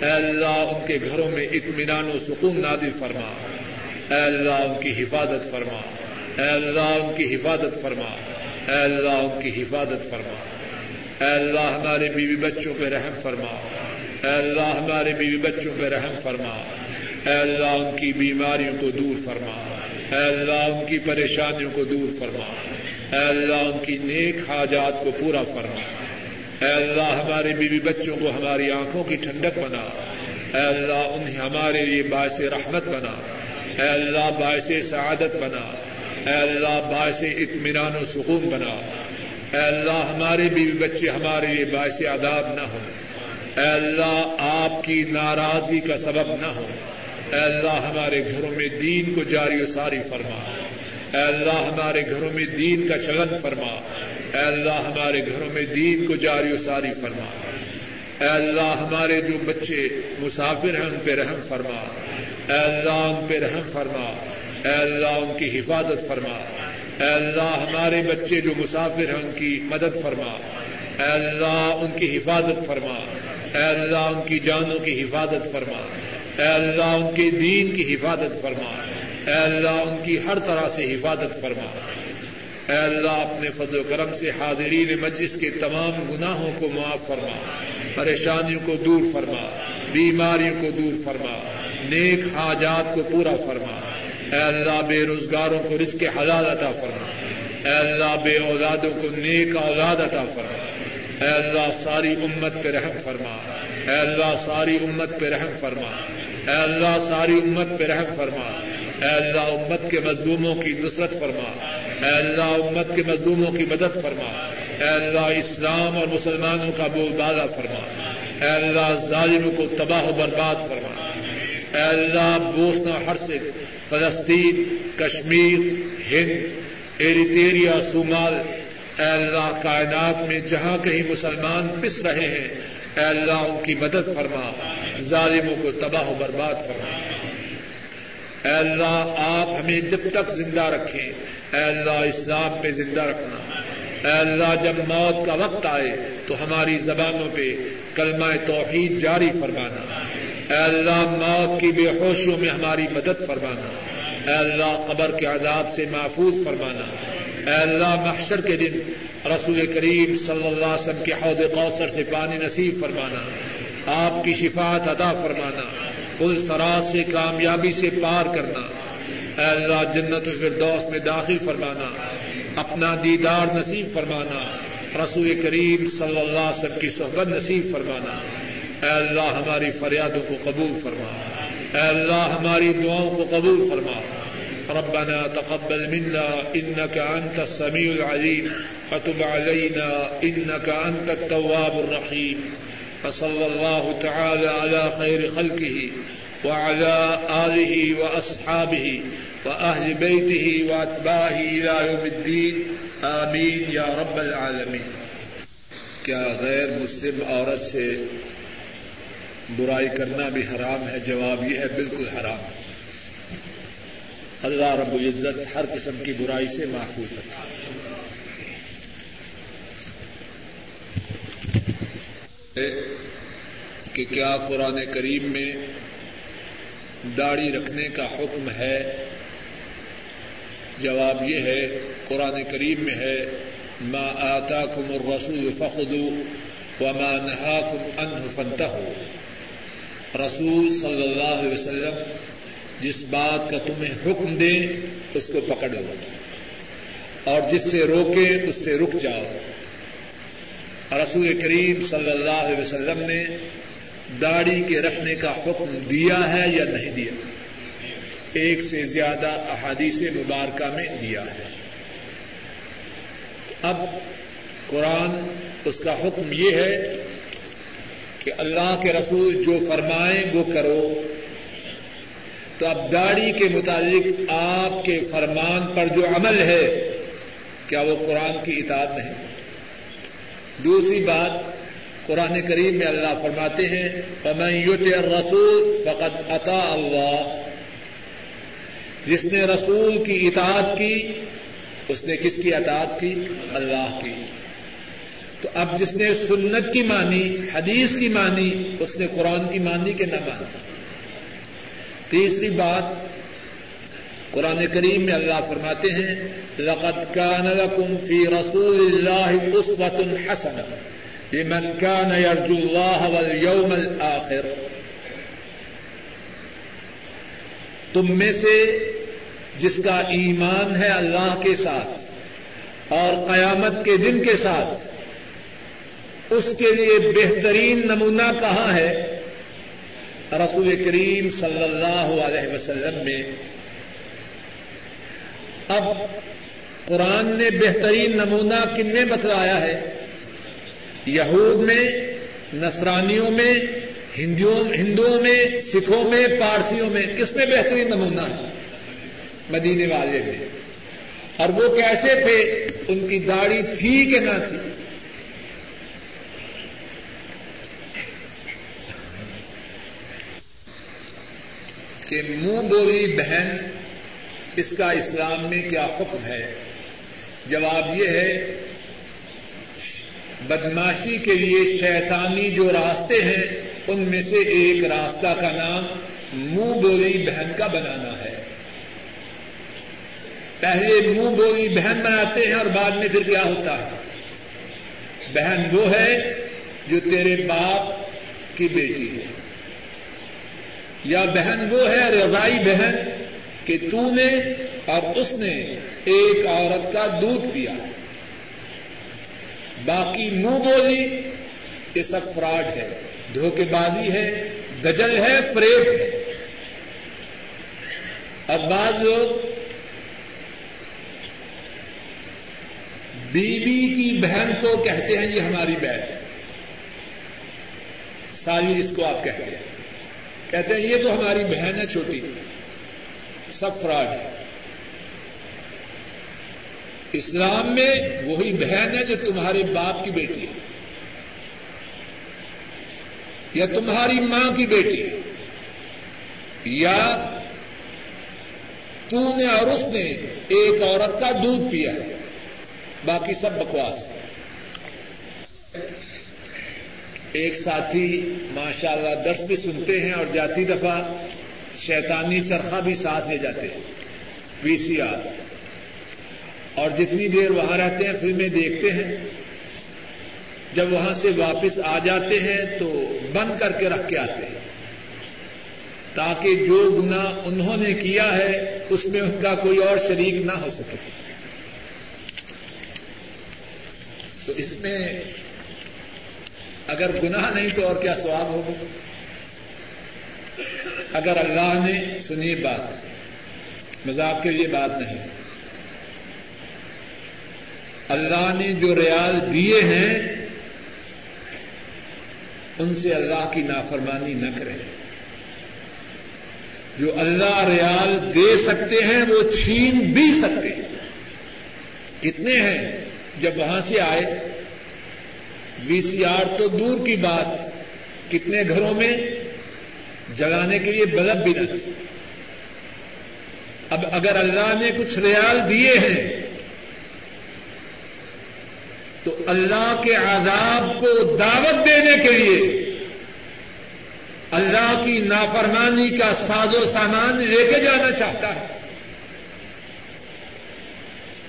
اے اللہ ان کے گھروں میں اطمینان و سکون نادر فرما۔ اے اللہ ان کی حفاظت فرما۔ اے اللہ ان کی حفاظت فرما۔ اے اللہ ان کی حفاظت فرما۔ اے اللہ ہمارے بیوی بچوں پہ رحم فرما۔ اے اللہ ہمارے بیوی بچوں پہ رحم فرما۔ اے اللہ ان کی بیماریوں کو دور فرما۔ اے اللہ ان کی پریشانیوں کو دور فرما۔ اے اللہ ان کی نیک حاجات کو پورا فرما۔ اے اللہ ہمارے بیوی بچوں کو ہماری آنکھوں کی ٹھنڈک بنا۔ اے اللہ انہیں ہمارے لیے باعث رحمت بنا۔ اے اللہ باعث سعادت بنا۔ اے اللہ، باعث اطمینان و سکون بنا۔ اے اللہ ہمارے بیوی بچے ہمارے لیے باعث آداب نہ ہوں اے اللہ، آپ کی ناراضی کا سبب نہ ہو۔ اے اللہ، ہمارے گھروں میں دین کو جاری و ساری فرما۔ اے اللہ، ہمارے گھروں میں دین کا چلن فرما۔ اے اللہ، ہمارے گھروں میں دین کو جاری و ساری فرما۔ اے اللہ، ہمارے جو بچے مسافر ہیں، ان پہ رحم فرما۔ اے اللہ، ان پہ رحم فرما۔ اے اللہ ان کی حفاظت فرما۔ اے اللہ ہمارے بچے جو مسافر ہیں ان کی مدد فرما۔ اے اللہ ان کی حفاظت فرما۔ اے اللہ ان کی جانوں کی حفاظت فرما۔ اے اللہ ان کے دین کی حفاظت فرما۔ اے اللہ ان کی ہر طرح سے حفاظت فرما۔ اے اللہ اپنے فضل و کرم سے حاضرین مجلس کے تمام گناہوں کو معاف فرما۔ پریشانیوں کو دور فرما۔ بیماریوں کو دور فرما۔ نیک حاجات کو پورا فرما۔ اے اللہ بے روزگاروں کو رزق حلال عطا فرما۔ اے اللہ بے اولادوں کو نیک اولاد عطا فرما۔ اے اللہ ساری امت پہ رحم فرما۔ اے اللہ ساری امت پہ رحم فرما۔ اے اللہ ساری امت پہ رحم فرما۔ اے اللہ امت کے مظلوموں کی نصرت فرما۔ اے اللہ امت کے مظلوموں کی مدد فرما۔ اے اللہ اسلام اور مسلمانوں کا بول بالا فرما۔ اے اللہ ظالم کو تباہ و برباد فرما۔ اے اللہ بوسنا ہرسک، فلسطین، کشمیر، ہند ایریٹیریا صومال اے اللہ کائنات میں جہاں کہیں مسلمان پس رہے ہیں اے اللہ ان کی مدد فرما، ظالموں کو تباہ و برباد فرما۔ اے اللہ آپ ہمیں جب تک زندہ رکھیں اے اللہ اسلام پہ زندہ رکھنا۔ اے اللہ جب موت کا وقت آئے، تو ہماری زبانوں پہ کلمہ توحید جاری فرمانا۔ اے اللہ، موت کی بے ہوشیوں میں ہماری مدد فرمانا۔ اے اللہ، قبر کے عذاب سے محفوظ فرمانا۔ اے اللہ، محشر کے دن رسول کریم صلی اللہ علیہ وسلم کے حوض کوثر سے پانی نصیب فرمانا۔ آپ کی شفاعت ادا فرمانا۔ اس فراز سے، کامیابی سے پار کرنا۔ اے اللہ، جنت الفردوس میں داخل فرمانا۔ اپنا دیدار نصیب فرمانا۔ رسول کریم صلی اللہ علیہ وسلم کی صحبت نصیب فرمانا۔ اے اللہ ہماری فریادوں کو قبول فرما۔ اے اللہ ہماری دعاؤں کو قبول فرما۔ ربنا تقبل منا إنك أنت السميع العليم فتب علينا إنك أنت التواب الرحيم فصلى الله تعالى على خير خلقه وعلى آله وأصحابه وأهل بيته وأتباعه إلى يوم الدين آمين يا رب العالمين کیا غیر مسلم عورت سے برائی کرنا بھی حرام ہے، جواب یہ ہے بالکل حرام۔ ہے اللہ رب العزت ہر قسم کی برائی سے محفوظ رکھا کہ کیا قرآن کریم میں داڑھی رکھنے کا حکم ہے؟ جواب یہ ہے، قرآن کریم میں ہے، ما آتا کم الرسول فخدو و ماں نہا کم ان فنتا ہو رسول صلی اللہ علیہ وسلم جس بات کا تمہیں حکم دے اس کو پکڑ لو اور جس سے روکے، اس سے رک جاؤ۔ رسول کریم صلی اللہ علیہ وسلم نے داڑھی کے رکھنے کا حکم دیا ہے یا نہیں دیا؟ ایک سے زیادہ احادیث مبارکہ میں دیا ہے۔ اب قرآن اس کا حکم یہ ہے کہ اللہ کے رسول جو فرمائیں وہ کرو۔ تو اب داڑھی کے متعلق آپ کے فرمان پر جو عمل ہے، کیا وہ قرآن کی اطاعت نہیں؟ دوسری بات، قرآن کریم میں اللہ فرماتے ہیں یوت رسول فقط عطا اللہ۔ جس نے رسول کی اطاعت کی، اس نے کس کی اطاعت کی؟ اللہ کی۔ تو اب جس نے سنت کی مانی، حدیث کی مانی، اس نے قرآن کی مانی کہ نہ مانی۔ تیسری بات، قرآن کریم میں اللہ فرماتے ہیں، لقد كان لكم في رسول الله اسوة حسنة لمن كان يرجو الله واليوم الآخر۔ تم میں سے جس کا ایمان ہے اللہ کے ساتھ اور قیامت کے دن کے ساتھ اس کے لیے بہترین نمونہ کہاں ہے؟ رسول کریم صلی اللہ علیہ وسلم میں۔ اب قرآن نے بہترین نمونہ کن نے بتلایا ہے؟ یہود میں، نصرانیوں میں ہندوؤں میں، سکھوں میں، پارسیوں میں۔ کس میں بہترین نمونہ ہے؟ مدینے والے میں۔ اور وہ کیسے تھے؟ ان کی داڑھی تھی کہ نہ تھی؟ کہ منہ بولی بہن، اس کا اسلام میں کیا حکم ہے؟ جواب یہ ہے، بدماشی کے لیے شیطانی جو راستے ہیں، ان میں سے ایک راستہ کا نام منہ بولی بہن کا بنانا ہے۔ پہلے منہ بولی بہن بناتے ہیں اور بعد میں پھر کیا ہوتا ہے؟ بہن وہ ہے جو تیرے باپ کی بیٹی ہے۔ یا بہن وہ ہے، رضائی بہن، کہ تو نے اور اس نے ایک عورت کا دودھ پیا۔ باقی منہ بولی، یہ سب فراڈ ہے دھوکے بازی ہے، دجل ہے، فریب ہے۔ اب بعض لوگ بیوی کی بہن کو کہتے ہیں، یہ ہماری بہن ہے۔ سالی اس کو آپ کہتے ہیں۔ کہتے ہیں یہ تو ہماری بہن ہے چھوٹی۔ سب فراڈ ہے۔ اسلام میں وہی بہن ہے جو تمہارے باپ کی بیٹی ہے۔ یا تمہاری ماں کی بیٹی ہے۔ یا تو نے اور اس نے ایک عورت کا دودھ پیا ہے۔ باقی سب بکواس ہے۔ ایک ساتھی ماشاء اللہ درس بھی سنتے ہیں اور جاتی دفعہ شیطانی چرخا بھی ساتھ لے جاتے ہیں، وی سی آر۔ اور جتنی دیر وہاں رہتے ہیں، فلمیں دیکھتے ہیں۔ جب وہاں سے واپس آ جاتے ہیں تو بند کر کے رکھ کے آتے ہیں۔ تاکہ جو گنا انہوں نے کیا ہے، اس میں ان کا کوئی اور شریک نہ ہو سکے۔ تو اس میں اگر گناہ نہیں تو اور کیا سواب ہوگا؟ اگر اللہ نے سنی بات، مذاق کے لیے بات نہیں، اللہ نے جو ریال دیے ہیں، ان سے اللہ کی نافرمانی نہ کرے جو اللہ ریال دے سکتے ہیں، وہ چھین بھی سکتے ہیں۔ کتنے ہیں، جب وہاں سے آئے وی سی آر تو دور کی بات، کتنے گھروں میں جگانے کے لیے بلب بھی نہ تھی اب اگر اللہ نے کچھ ریال دیے ہیں، تو اللہ کے عذاب کو دعوت دینے کے لیے اللہ کی نافرمانی کا ساز و سامان لے کے جانا چاہتا ہے۔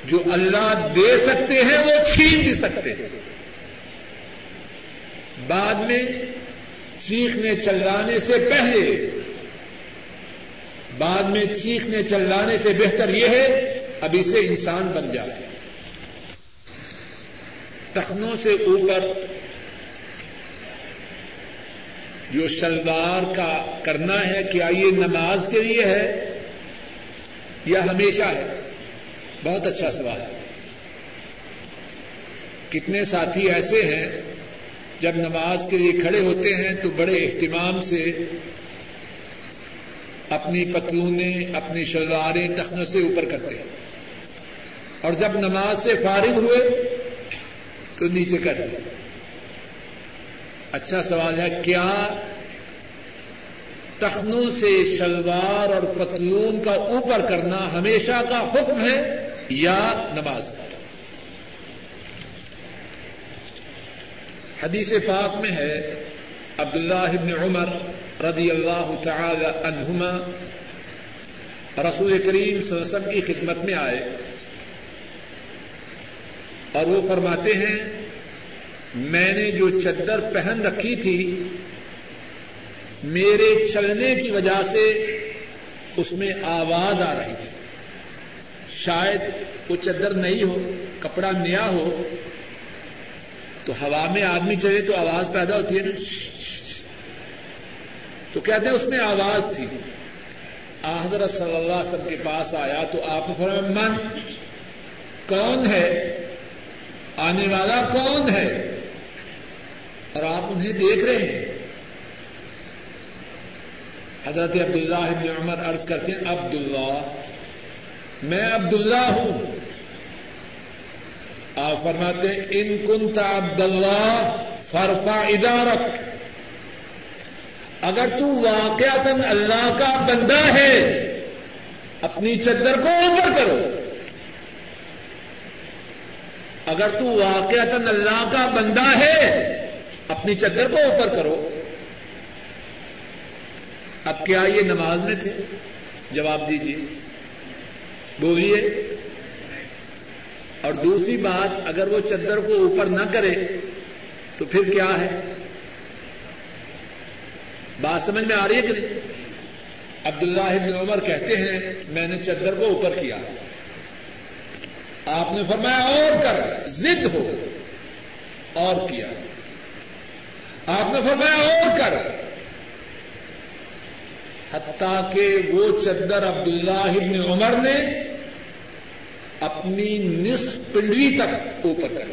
جو اللہ دے سکتے ہیں، وہ چھین بھی سکتے ہیں۔ بعد میں چیخنے چلانے سے پہلے، بعد میں چیخنے چلانے سے بہتر یہ ہے ابھی سے انسان بن جائے۔ ٹخنوں سے اوپر جو شلوار کا کرنا ہے، کیا یہ نماز کے لیے ہے؟ یا ہمیشہ ہے؟ بہت اچھا سوال ہے۔ کتنے ساتھی ایسے ہیں جب نماز کے لیے کھڑے ہوتے ہیں تو بڑے اہتمام سے اپنی پتلونیں اپنی شلواریں ٹخنوں سے اوپر کرتے ہیں۔ اور جب نماز سے فارغ ہوئے تو نیچے کر دیا۔ اچھا سوال ہے، کیا ٹخنوں سے شلوار اور پتلون کا اوپر کرنا ہمیشہ کا حکم ہے یا نماز کا؟ حدیث پاک میں ہے، عبداللہ ابن عمر رضی اللہ تعالی عنہما رسول کریم صلی اللہ علیہ وسلم کی خدمت میں آئے۔ اور وہ فرماتے ہیں، میں نے جو چدر پہن رکھی تھی، میرے چلنے کی وجہ سے اس میں آواز آ رہی تھی۔ شاید وہ چدر نہیں ہو، کپڑا نیا ہو تو ہوا میں آدمی چلے تو آواز پیدا ہوتی ہے نا۔ تو کہتے ہیں اس میں آواز تھی۔ حضرت صلی اللہ علیہ وسلم کے پاس آیا تو آپ نے فرمایا، من، کون ہے؟ آنے والا کون ہے؟ اور آپ انہیں دیکھ رہے ہیں۔ حضرت عبداللہ ابن عمر عرض کرتے ہیں عبد اللہ میں عبد اللہ ہوں۔ آپ فرماتے ان کنتا عبد اللہ فرفا ادارک. اگر تو واقعات اللہ کا بندہ ہے، اپنی چدر کو اوپر کرو۔ اگر تو واقعات اللہ کا بندہ ہے، اپنی چدر کو اوپر کرو۔ اب کیا یہ نماز میں تھے؟ جواب دیجیے بولیے۔ اور دوسری بات، اگر وہ چدر کو اوپر نہ کرے، تو پھر کیا ہے؟ بات سمجھ میں آ رہی ہے کہ نہیں؟ عبداللہ ابن عمر کہتے ہیں، میں نے چدر کو اوپر کیا۔ آپ نے فرمایا، اور کر، ضد ہو، اور کیا۔ آپ نے فرمایا، اور کر۔ حتیٰ کہ وہ چدر عبداللہ ابن عمر نے اپنی نصف پنڈری تک اوپر کر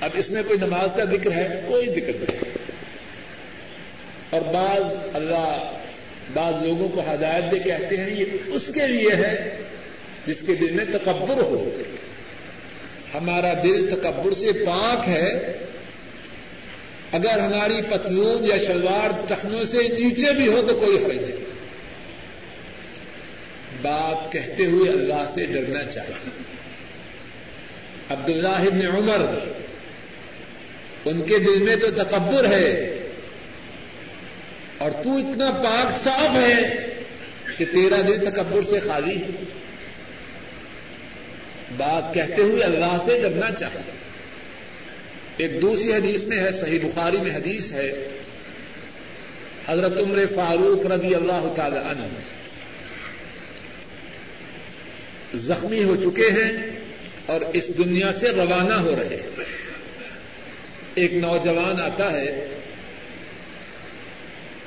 اب اس میں کوئی نماز کا ذکر ہے، کوئی ذکر نہیں۔ اور بعض اللہ، بعض لوگوں کو ہدایت دے کہتے ہیں، یہ اس کے لیے ہے جس کے دل میں تکبر ہو۔ ہمارا دل تکبر سے پاک ہے۔ اگر ہماری پتلون یا شلوار ٹخنوں سے نیچے بھی ہو تو کوئی حرج نہیں۔ بات کہتے ہوئے اللہ سے ڈرنا چاہیے۔ عبداللہ ابن عمر، ان کے دل میں تو تکبر ہے۔ اور تو اتنا پاک صاف ہے کہ تیرا دل تکبر سے خالی ہے۔ بات کہتے ہوئے اللہ سے ڈرنا چاہیے۔ ایک دوسری حدیث میں ہے، صحیح بخاری میں حدیث ہے۔ حضرت عمر فاروق رضی اللہ تعالی عنہ۔ زخمی ہو چکے ہیں اور اس دنیا سے روانہ ہو رہے ہیں۔ ایک نوجوان آتا ہے،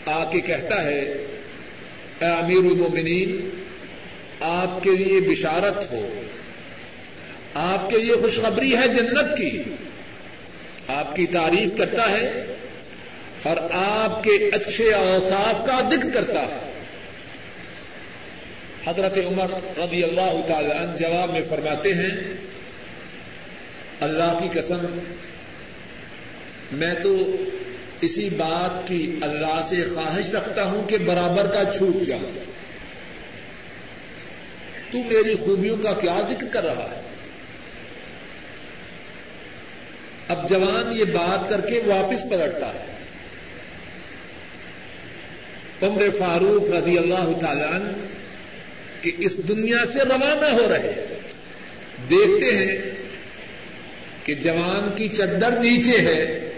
آ کے کہتا ہے، اے امیر المومنین، آپ کے لیے بشارت ہو۔ آپ کے لیے خوشخبری ہے جنت کی۔ آپ کی تعریف کرتا ہے اور آپ کے اچھے اوساف کا ذکر کرتا ہے۔ حضرت عمر رضی اللہ تعالی عنہ جواب میں فرماتے ہیں، اللہ کی قسم، میں تو اسی بات کی اللہ سے خواہش رکھتا ہوں کہ برابر کا چھوٹ جاؤ تو میری خوبیوں کا کیا ذکر کر رہا ہے؟ اب جوان یہ بات کر کے واپس پلٹتا ہے۔ عمر فاروق رضی اللہ تعالی کہ اس دنیا سے روانہ ہو رہے دیکھتے ہیں کہ جوان کی چدر نیچے ہے۔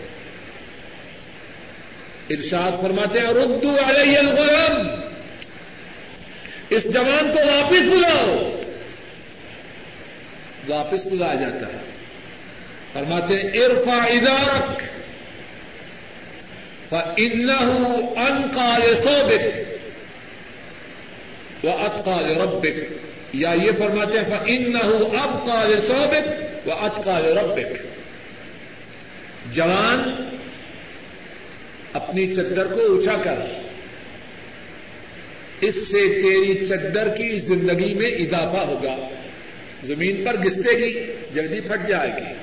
ارشاد فرماتے ہیں، ردو علیہ الغلام۔ اس جوان کو واپس بلاؤ۔ واپس بلایا جاتا ہے۔ فرماتے ہیں ارفا ادارک۔ فن انقال صوبک و اطقال ربک یا یہ فرماتے ہیں فن اب قال صوبک و اطقال ربک جوان، اپنی چدر کو اونچا کر۔ اس سے تیری چدر کی زندگی میں اضافہ ہوگا۔ زمین پر گستے گی، جلدی پھٹ جائے گی۔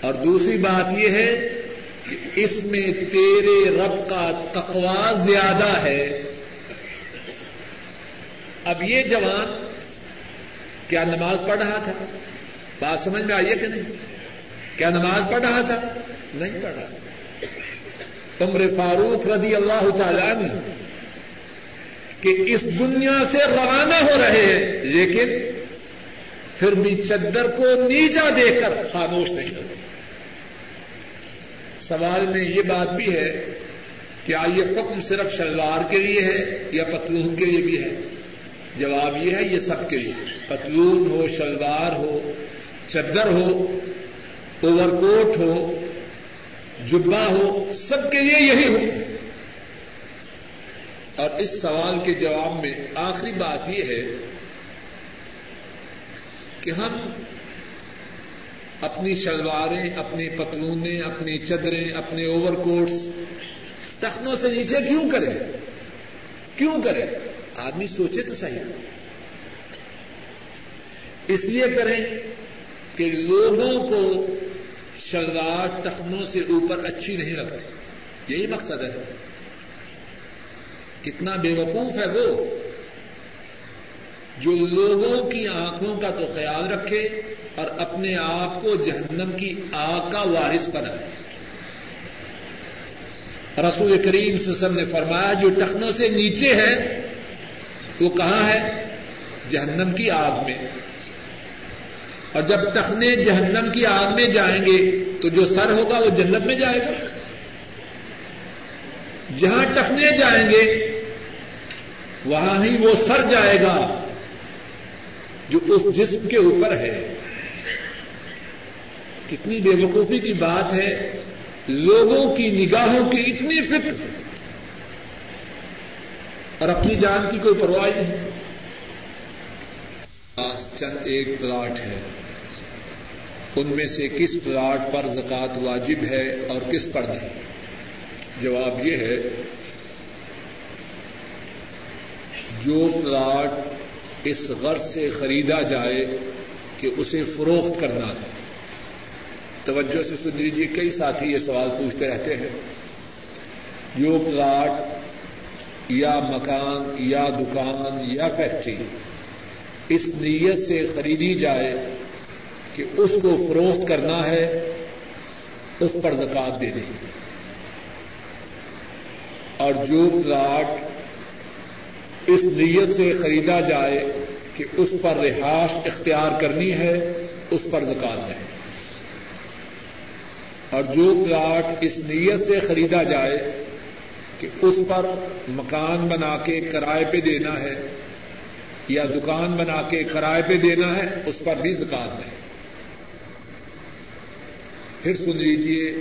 اور دوسری بات یہ ہے کہ اس میں تیرے رب کا تقوا زیادہ ہے۔ اب یہ جوان کیا نماز پڑھ رہا تھا؟ بات سمجھ میں آئیے کہ نہیں؟ کیا نماز پڑھ رہا تھا؟ نہیں پڑھ رہا تھا۔ عمر فاروق رضی اللہ تعالی عنہ کہ اس دنیا سے روانہ ہو رہے ہیں، لیکن پھر بھی چدر کو نیچا دیکھ کر خاموش نہیں ہوتے سوال میں یہ بات بھی ہے کیا یہ حکم صرف شلوار کے لیے ہے یا پتلون کے لیے بھی ہے؟ جواب یہ ہے، یہ سب کے لیے۔ پتلون ہو، شلوار ہو، چدر ہو اوور کوٹ ہو جبا ہو، سب کے لیے یہی حکم ہے اور اس سوال کے جواب میں آخری بات یہ ہے کہ ہم اپنی شلواریں، اپنی پتلونیں، اپنی چدریں، اپنے اوور کوٹس تخنوں سے نیچے کیوں کریں؟ کیوں کریں؟ آدمی سوچے تو صحیح۔ اس لیے کریں کہ لوگوں کو شلوار تخنوں سے اوپر اچھی نہیں لگتی۔ یہی مقصد ہے۔ کتنا بے وقوف ہے وہ۔ جو لوگوں کی آنکھوں کا تو خیال رکھے اور اپنے آپ کو جہنم کی آگ کا وارث بنائے۔ رسول کریم سسم نے فرمایا، جو ٹخنوں سے نیچے ہے وہ کہاں ہے؟ جہنم کی آگ میں۔ اور جب ٹخنے جہنم کی آگ میں جائیں گے، تو جو سر ہوگا وہ جنت میں جائے گا۔ جہاں ٹخنے جائیں گے، وہاں ہی وہ سر جائے گا جو اس جسم کے اوپر ہے۔ کتنی بے وقوفی کی بات ہے۔ لوگوں کی نگاہوں کی اتنی فکر اور اپنی جان کی کوئی پرواہ نہیں۔ چند ایک پلاٹ ہے۔ ان میں سے کس پلاٹ پر زکات واجب ہے اور کس پر نہیں؟ جواب یہ ہے، جو پلاٹ اس غرض سے خریدا جائے کہ اسے فروخت کرنا ہے۔ توجہ سے سن لیجیے کئی ساتھی یہ سوال پوچھتے رہتے ہیں۔ جو پلاٹ یا مکان، یا دکان، یا فیکٹری، اس نیت سے خریدی جائے کہ اس کو فروخت کرنا ہے، اس پر زکات دے اور جو پلاٹ اس نیت سے خریدا جائے کہ اس پر رہائش اختیار کرنی ہے، اس پر زکات دیں۔ اور جو پلاٹ اس نیت سے خریدا جائے کہ اس پر مکان بنا کے کرائے پہ دینا ہے یا دکان بنا کے کرائے پہ دینا ہے، اس پر بھی زکات ہے۔ پھر سن لیجیے